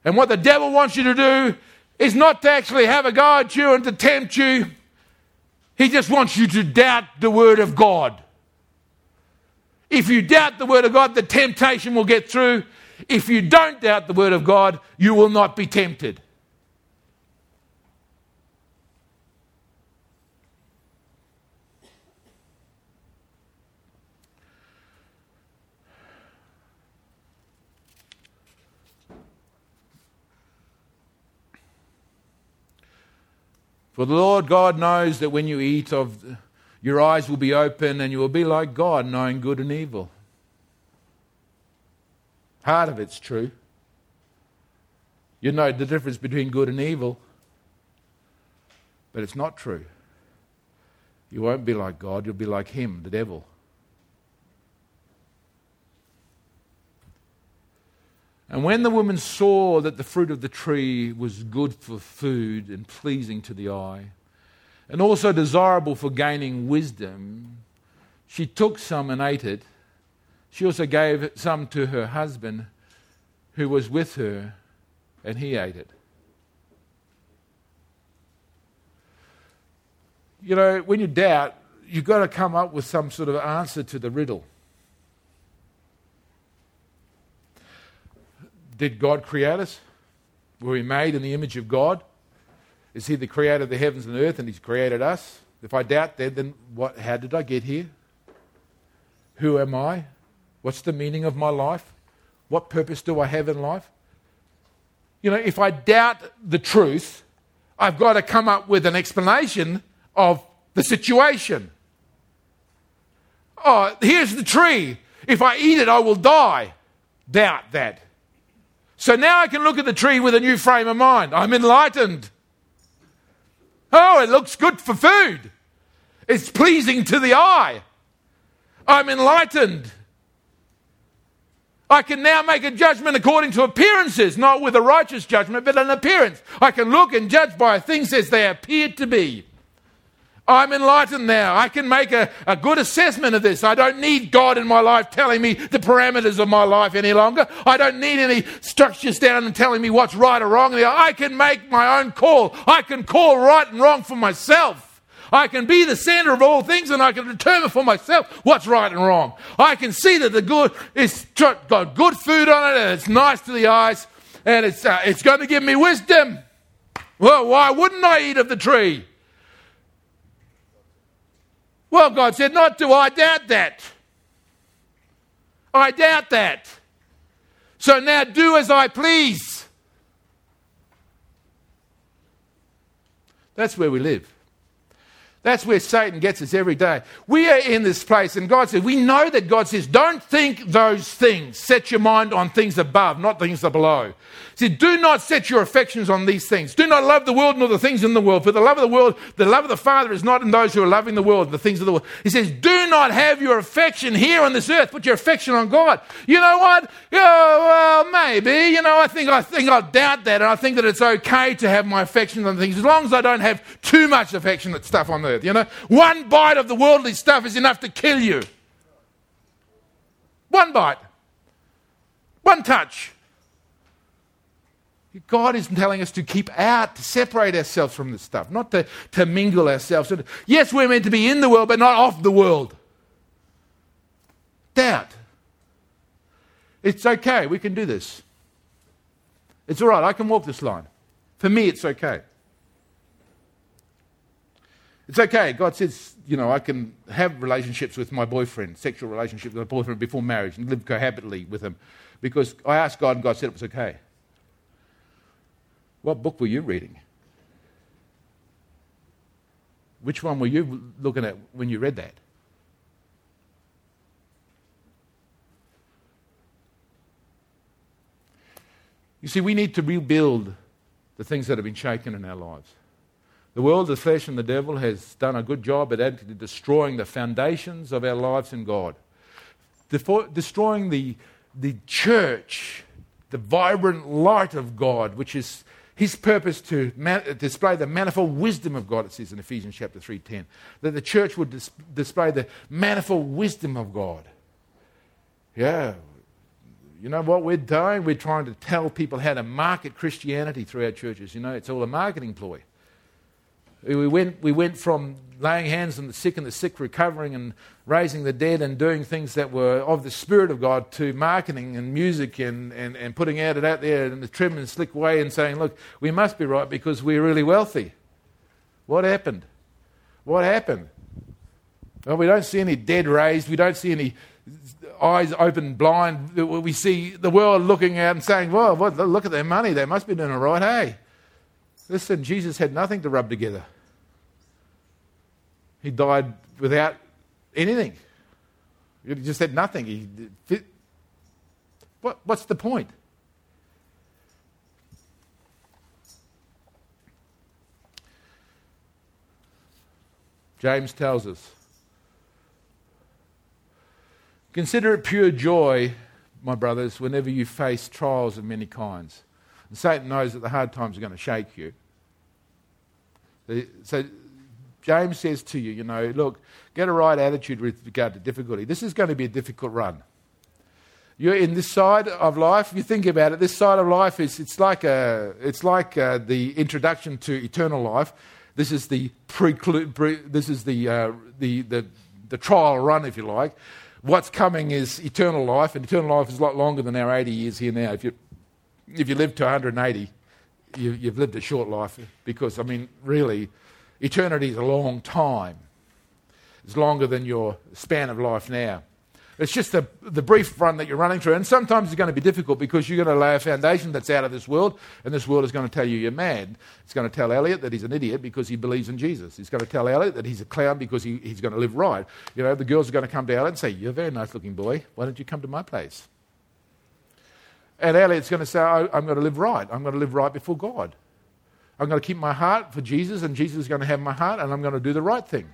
And what the devil wants you to do is not to actually have a go at you and to tempt you. He just wants you to doubt the word of God. If you doubt the word of God, the temptation will get through. If you don't doubt the word of God, you will not be tempted. For the Lord God knows that when you eat of your eyes will be open and you will be like God, knowing good and evil. Part of it's true. You know the difference between good and evil, but it's not true. You won't be like God, you'll be like him, the devil. And when the woman saw that the fruit of the tree was good for food and pleasing to the eye, and also desirable for gaining wisdom, she took some and ate it. She also gave some to her husband who was with her, and he ate it. You know, when you doubt, you've got to come up with some sort of answer to the riddle. Did God create us? Were we made in the image of God? Is He the creator of the heavens and the earth and He's created us? If I doubt that, then what, how did I get here? Who am I? What's the meaning of my life? What purpose do I have in life? You know, if I doubt the truth, I've got to come up with an explanation of the situation. Oh, here's the tree. If I eat it, I will die. Doubt that. So now I can look at the tree with a new frame of mind. I'm enlightened. Oh, it looks good for food. It's pleasing to the eye. I'm enlightened. I can now make a judgment according to appearances, not with a righteous judgment, but an appearance. I can look and judge by things as they appear to be. I'm enlightened now. I can make a, a good assessment of this. I don't need God in my life telling me the parameters of my life any longer. I don't need any structures down and telling me what's right or wrong. I can make my own call. I can call right and wrong for myself. I can be the center of all things and I can determine for myself what's right and wrong. I can see that the good is got good food on it and it's nice to the eyes and it's, uh, it's going to give me wisdom. Well, why wouldn't I eat of the tree? Well, God said, Not do I doubt that. I doubt that. So now do as I please. That's where we live. That's where Satan gets us every day. We are in this place, and God says, We know that God says, Don't think those things. Set your mind on things above, not things below. He said, Do not set your affections on these things. Do not love the world nor the things in the world. For the love of the world, the love of the Father is not in those who are loving the world, the things of the world. He says, Do not have your affection here on this earth. Put your affection on God. You know what? Oh, well, maybe. You know, I think I think I doubt that, and I think that it's okay to have my affection on things as long as I don't have too much affectionate stuff on earth. You know, one bite of the worldly stuff is enough to kill you. One bite. One touch. God is telling us to keep out, to separate ourselves from this stuff, not to, to mingle ourselves. Yes, we're meant to be in the world, but not of the world. Doubt. It's okay. We can do this. It's all right. I can walk this line. For me, it's okay. It's okay. God says, you know, I can have relationships with my boyfriend, sexual relationships with my boyfriend before marriage and live cohabitantly with him because I asked God and God said it was okay. What book were you reading? Which one were you looking at when you read that? You see, we need to rebuild the things that have been shaken in our lives. The world, the flesh, and the devil has done a good job at destroying the foundations of our lives in God, destroying the, the church, the vibrant light of God, which is his purpose to man- uh, display the manifold wisdom of God, it says in Ephesians chapter 3.10. That the church would dis- display the manifold wisdom of God. Yeah. You know what we're doing? We're trying to tell people how to market Christianity through our churches. You know, it's all a marketing ploy. We went, we went from laying hands on the sick and the sick recovering and raising the dead and doing things that were of the Spirit of God to marketing and music and, and, and putting out it out there in the trim and slick way and saying, look, we must be right because we're really wealthy. What happened? What happened? Well, we don't see any dead raised. We don't see any eyes open blind. We see the world looking out and saying, well, look at their money. They must be doing it right, hey? Listen, Jesus had nothing to rub together. He died without anything. He just had nothing. He, what, what's the point? James tells us Consider it pure joy, my brothers, whenever you face trials of many kinds. And Satan knows that the hard times are going to shake you. So James says to you, you know, look, get a right attitude with regard to difficulty. This is going to be a difficult run. You're in this side of life. You think about it. This side of life is it's like a, it's like a, uh, the introduction to eternal life. This is the preclude. Pre, this is the, uh, the the the trial run, if you like. What's coming is eternal life, and eternal life is a lot longer than our 80 years here now. If you if you live to 180, you, you've lived a short life because, I mean, really, eternity is a long time. It's longer than your span of life now. It's just the, the brief run that you're running through. And sometimes it's going to be difficult because you're going to lay a foundation that's out of this world, and this world is going to tell you you're mad. It's going to tell Elliot that he's an idiot because he believes in Jesus. It's going to tell Elliot that he's a clown because he, he's going to live right. You know, the girls are going to come to Elliot and say, You're a very nice looking boy. Why don't you come to my place? And Elliot's going to say, I'm going to live right. I'm going to live right before God. I'm going to keep my heart for Jesus, and Jesus is going to have my heart, and I'm going to do the right thing.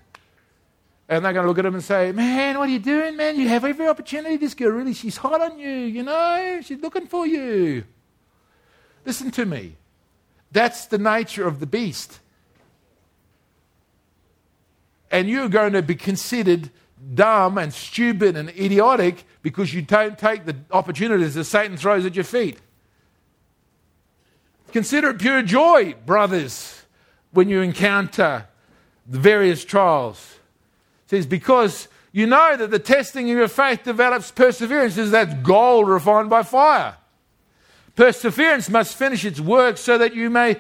And they're going to look at him and say, Man, what are you doing, man? You have every opportunity. This girl really, she's hot on you, you know? She's looking for you. Listen to me. That's the nature of the beast. And you're going to be considered dumb and stupid and idiotic because you don't take the opportunities that Satan throws at your feet. Consider it pure joy, brothers, when you encounter the various trials. It says, because you know that the testing of your faith develops perseverance, as that's gold refined by fire. Perseverance must finish its work so that you may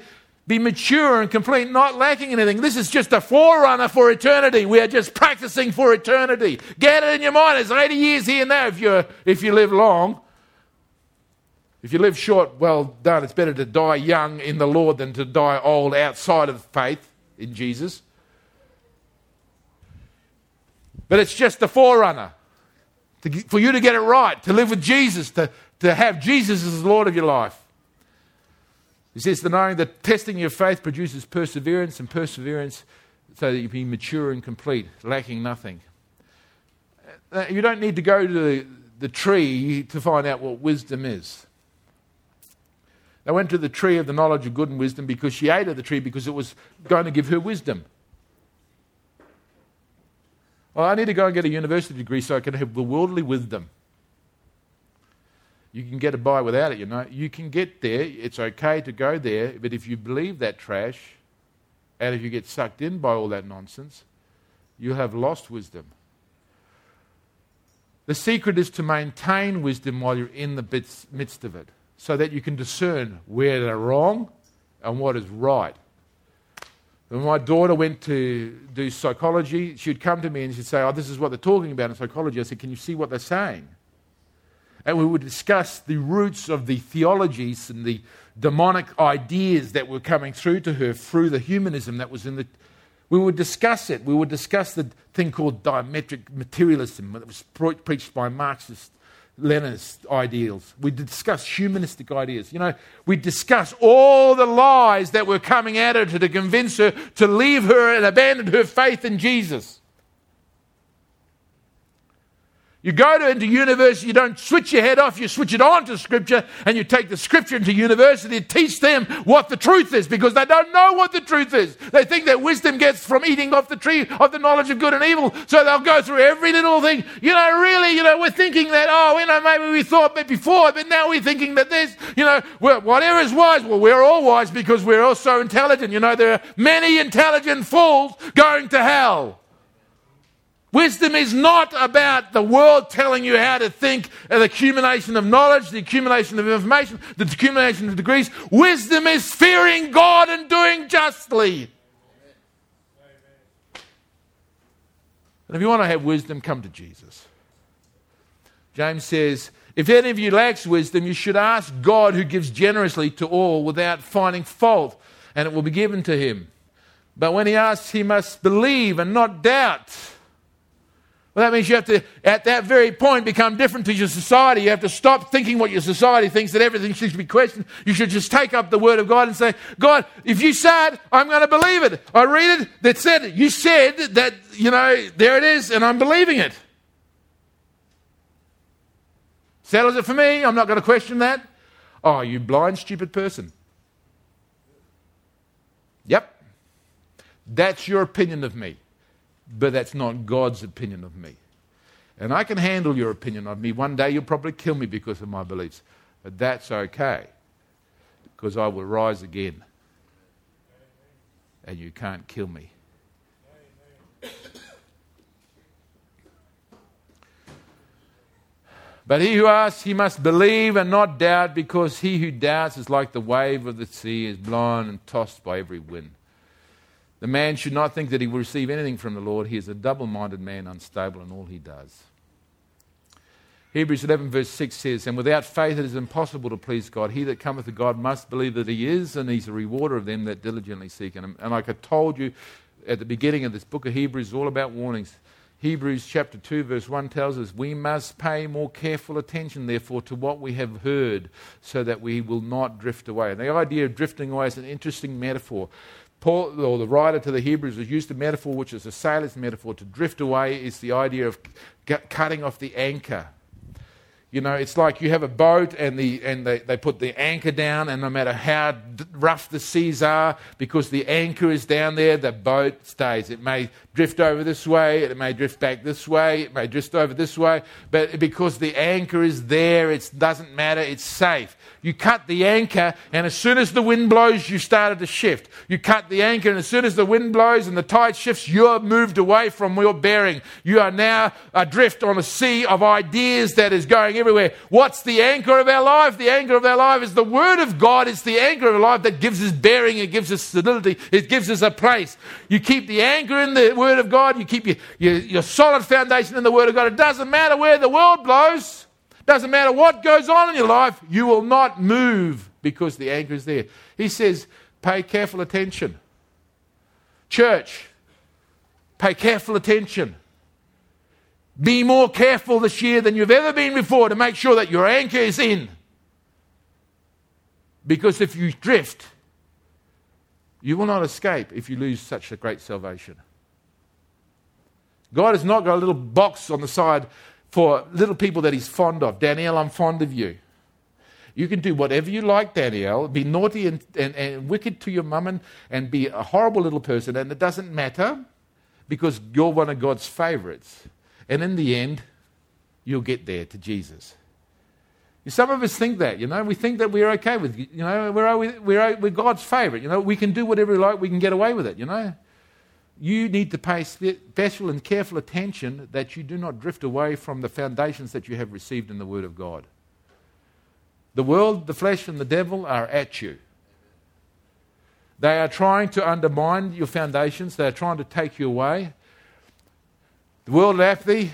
be mature and complete, not lacking anything. This is just a forerunner for eternity. We are just practicing for eternity. Get it in your mind. It's 80 years here and there if, you if you live long. If you live short, well done. It's better to die young in the Lord than to die old outside of faith in Jesus. But it's just the forerunner to, for you to get it right, to live with Jesus, to, to have Jesus as Lord of your life. He says, the knowing that testing your faith produces perseverance, and perseverance so that you be mature and complete, lacking nothing. Uh, you don't need to go to the, the tree to find out what wisdom is. They went to the tree of the knowledge of good and wisdom because she ate of the tree because it was going to give her wisdom. Well, I need to go and get a university degree so I can have the worldly wisdom. You can get by without it, you know. You can get there. It's okay to go there. But if you believe that trash and if you get sucked in by all that nonsense, you have lost wisdom. The secret is to maintain wisdom while you're in the midst of it so that you can discern where they're wrong and what is right. When my daughter went to do psychology, she'd come to me and she'd say, Oh, this is what they're talking about in psychology. I said, Can you see what they're saying? And we would discuss the roots of the theologies and the demonic ideas that were coming through to her through the humanism that was in the. We would discuss it. We would discuss the thing called diametric materialism that was preached by Marxist Leninist ideals. We discuss humanistic ideas. You know, we discuss all the lies that were coming at her to, to convince her to leave her and abandon her faith in Jesus. You go to, into university, you don't switch your head off, you switch it on to Scripture, and you take the Scripture into university to teach them what the truth is because they don't know what the truth is. They think that wisdom gets from eating off the tree of the knowledge of good and evil, so they'll go through every little thing. You know, really, you know, we're thinking that, oh, you know, maybe we thought that before, but now we're thinking that this, you know, whatever is wise, well, we're all wise because we're all so intelligent. You know, there are many intelligent fools going to hell. Wisdom is not about the world telling you how to think, the accumulation of knowledge, the accumulation of information, the accumulation of degrees. Wisdom is fearing God and doing justly. And if you want to have wisdom, come to Jesus. James says, If any of you lacks wisdom, you should ask God who gives generously to all without finding fault, and it will be given to him. But when he asks, he must believe and not doubt. Well, that means you have to, at that very point, become different to your society. You have to stop thinking what your society thinks, that everything should be questioned. You should just take up the Word of God and say, God, if you said, I'm going to believe it. I read it, that said. You said that, you know, there it is, and I'm believing it. Settles it for me. I'm not going to question that. Oh, you blind, stupid person. Yep. That's your opinion of me but that's not God's opinion of me. And I can handle your opinion of me. One day you'll probably kill me because of my beliefs, but that's okay because I will rise again and you can't kill me. But he who asks, he must believe and not doubt, because he who doubts is like the wave of the sea, is blown and tossed by every wind. The man should not think that he will receive anything from the Lord. He is a double minded man, unstable in all he does. Hebrews 11, verse 6 says, And without faith it is impossible to please God. He that cometh to God must believe that he is, and he's a rewarder of them that diligently seek him. And like I told you at the beginning of this book of Hebrews, all about warnings. Hebrews chapter 2, verse 1 tells us, We must pay more careful attention, therefore, to what we have heard, so that we will not drift away. And the idea of drifting away is an interesting metaphor. Paul, or the writer to the Hebrews, has used a metaphor which is a sailor's metaphor. To drift away is the idea of cutting off the anchor. You know, it's like you have a boat and, the, and they, they put the anchor down, and no matter how rough the seas are, because the anchor is down there, the boat stays. It may drift over this way, it may drift back this way, it may drift over this way, but because the anchor is there, it doesn't matter, it's safe. You cut the anchor, and as soon as the wind blows, you started to shift. You cut the anchor, and as soon as the wind blows and the tide shifts, you're moved away from your bearing. You are now adrift on a sea of ideas that is going everywhere. What's the anchor of our life? The anchor of our life is the Word of God. It's the anchor of our life that gives us bearing, it gives us stability, it gives us a place. You keep the anchor in the Word of God, you keep your, your, your solid foundation in the Word of God. It doesn't matter where the world blows. Doesn't matter what goes on in your life, you will not move because the anchor is there. He says, pay careful attention. Church, pay careful attention. Be more careful this year than you've ever been before to make sure that your anchor is in. Because if you drift, you will not escape if you lose such a great salvation. God has not got a little box on the side for little people that he's fond of. Danielle, I'm fond of you. You can do whatever you like, Danielle. Be naughty and, and, and wicked to your mum and, and be a horrible little person, and it doesn't matter because you're one of God's favorites. And in the end, you'll get there to Jesus. Some of us think that, you know, we think that we're okay with, you know, we're, we're, we're God's favorite. You know, we can do whatever we like, we can get away with it, you know you need to pay special and careful attention that you do not drift away from the foundations that you have received in the Word of God. The world, the flesh, and the devil are at you. They are trying to undermine your foundations, they are trying to take you away. The world of apathy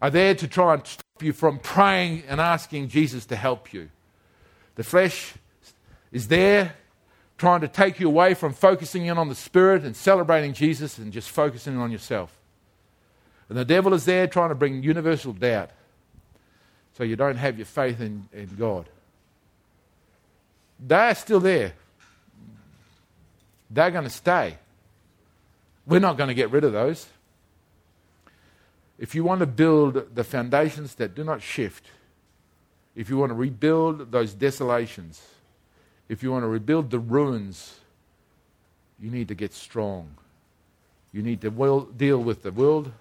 are there to try and stop you from praying and asking Jesus to help you. The flesh is there trying to take you away from focusing in on the Spirit and celebrating Jesus and just focusing on yourself. And the devil is there trying to bring universal doubt so you don't have your faith in, in God. They're still there. They're going to stay. We're not going to get rid of those. If you want to build the foundations that do not shift, if you want to rebuild those desolations, if you want to rebuild the ruins, you need to get strong. You need to deal with the world,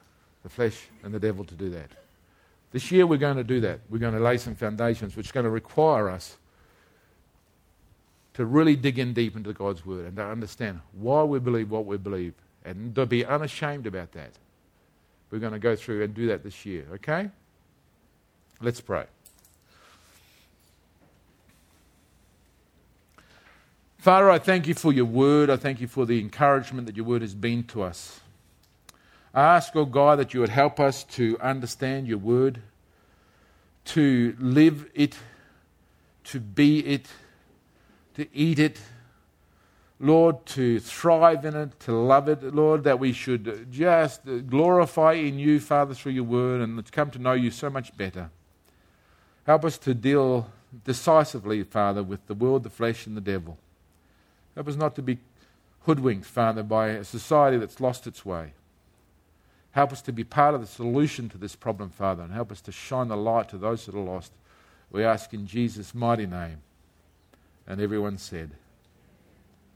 the flesh, and the devil to do that. This year we're going to do that. We're going to lay some foundations, which is going to require us to really dig in deep into God's Word and to understand why we believe what we believe and to be unashamed about that. We're going to go through and do that this year, okay? Let's pray. Father, I thank you for your word. I thank you for the encouragement that your word has been to us. I ask, oh God, that you would help us to understand your word, to live it, to be it, to eat it. Lord, to thrive in it, to love it, Lord, that we should just glorify in you, Father, through your word and come to know you so much better. Help us to deal decisively, Father, with the world, the flesh, and the devil. Help us not to be hoodwinked, Father, by a society that's lost its way. Help us to be part of the solution to this problem, Father, and help us to shine the light to those that are lost. We ask in Jesus' mighty name. And everyone said,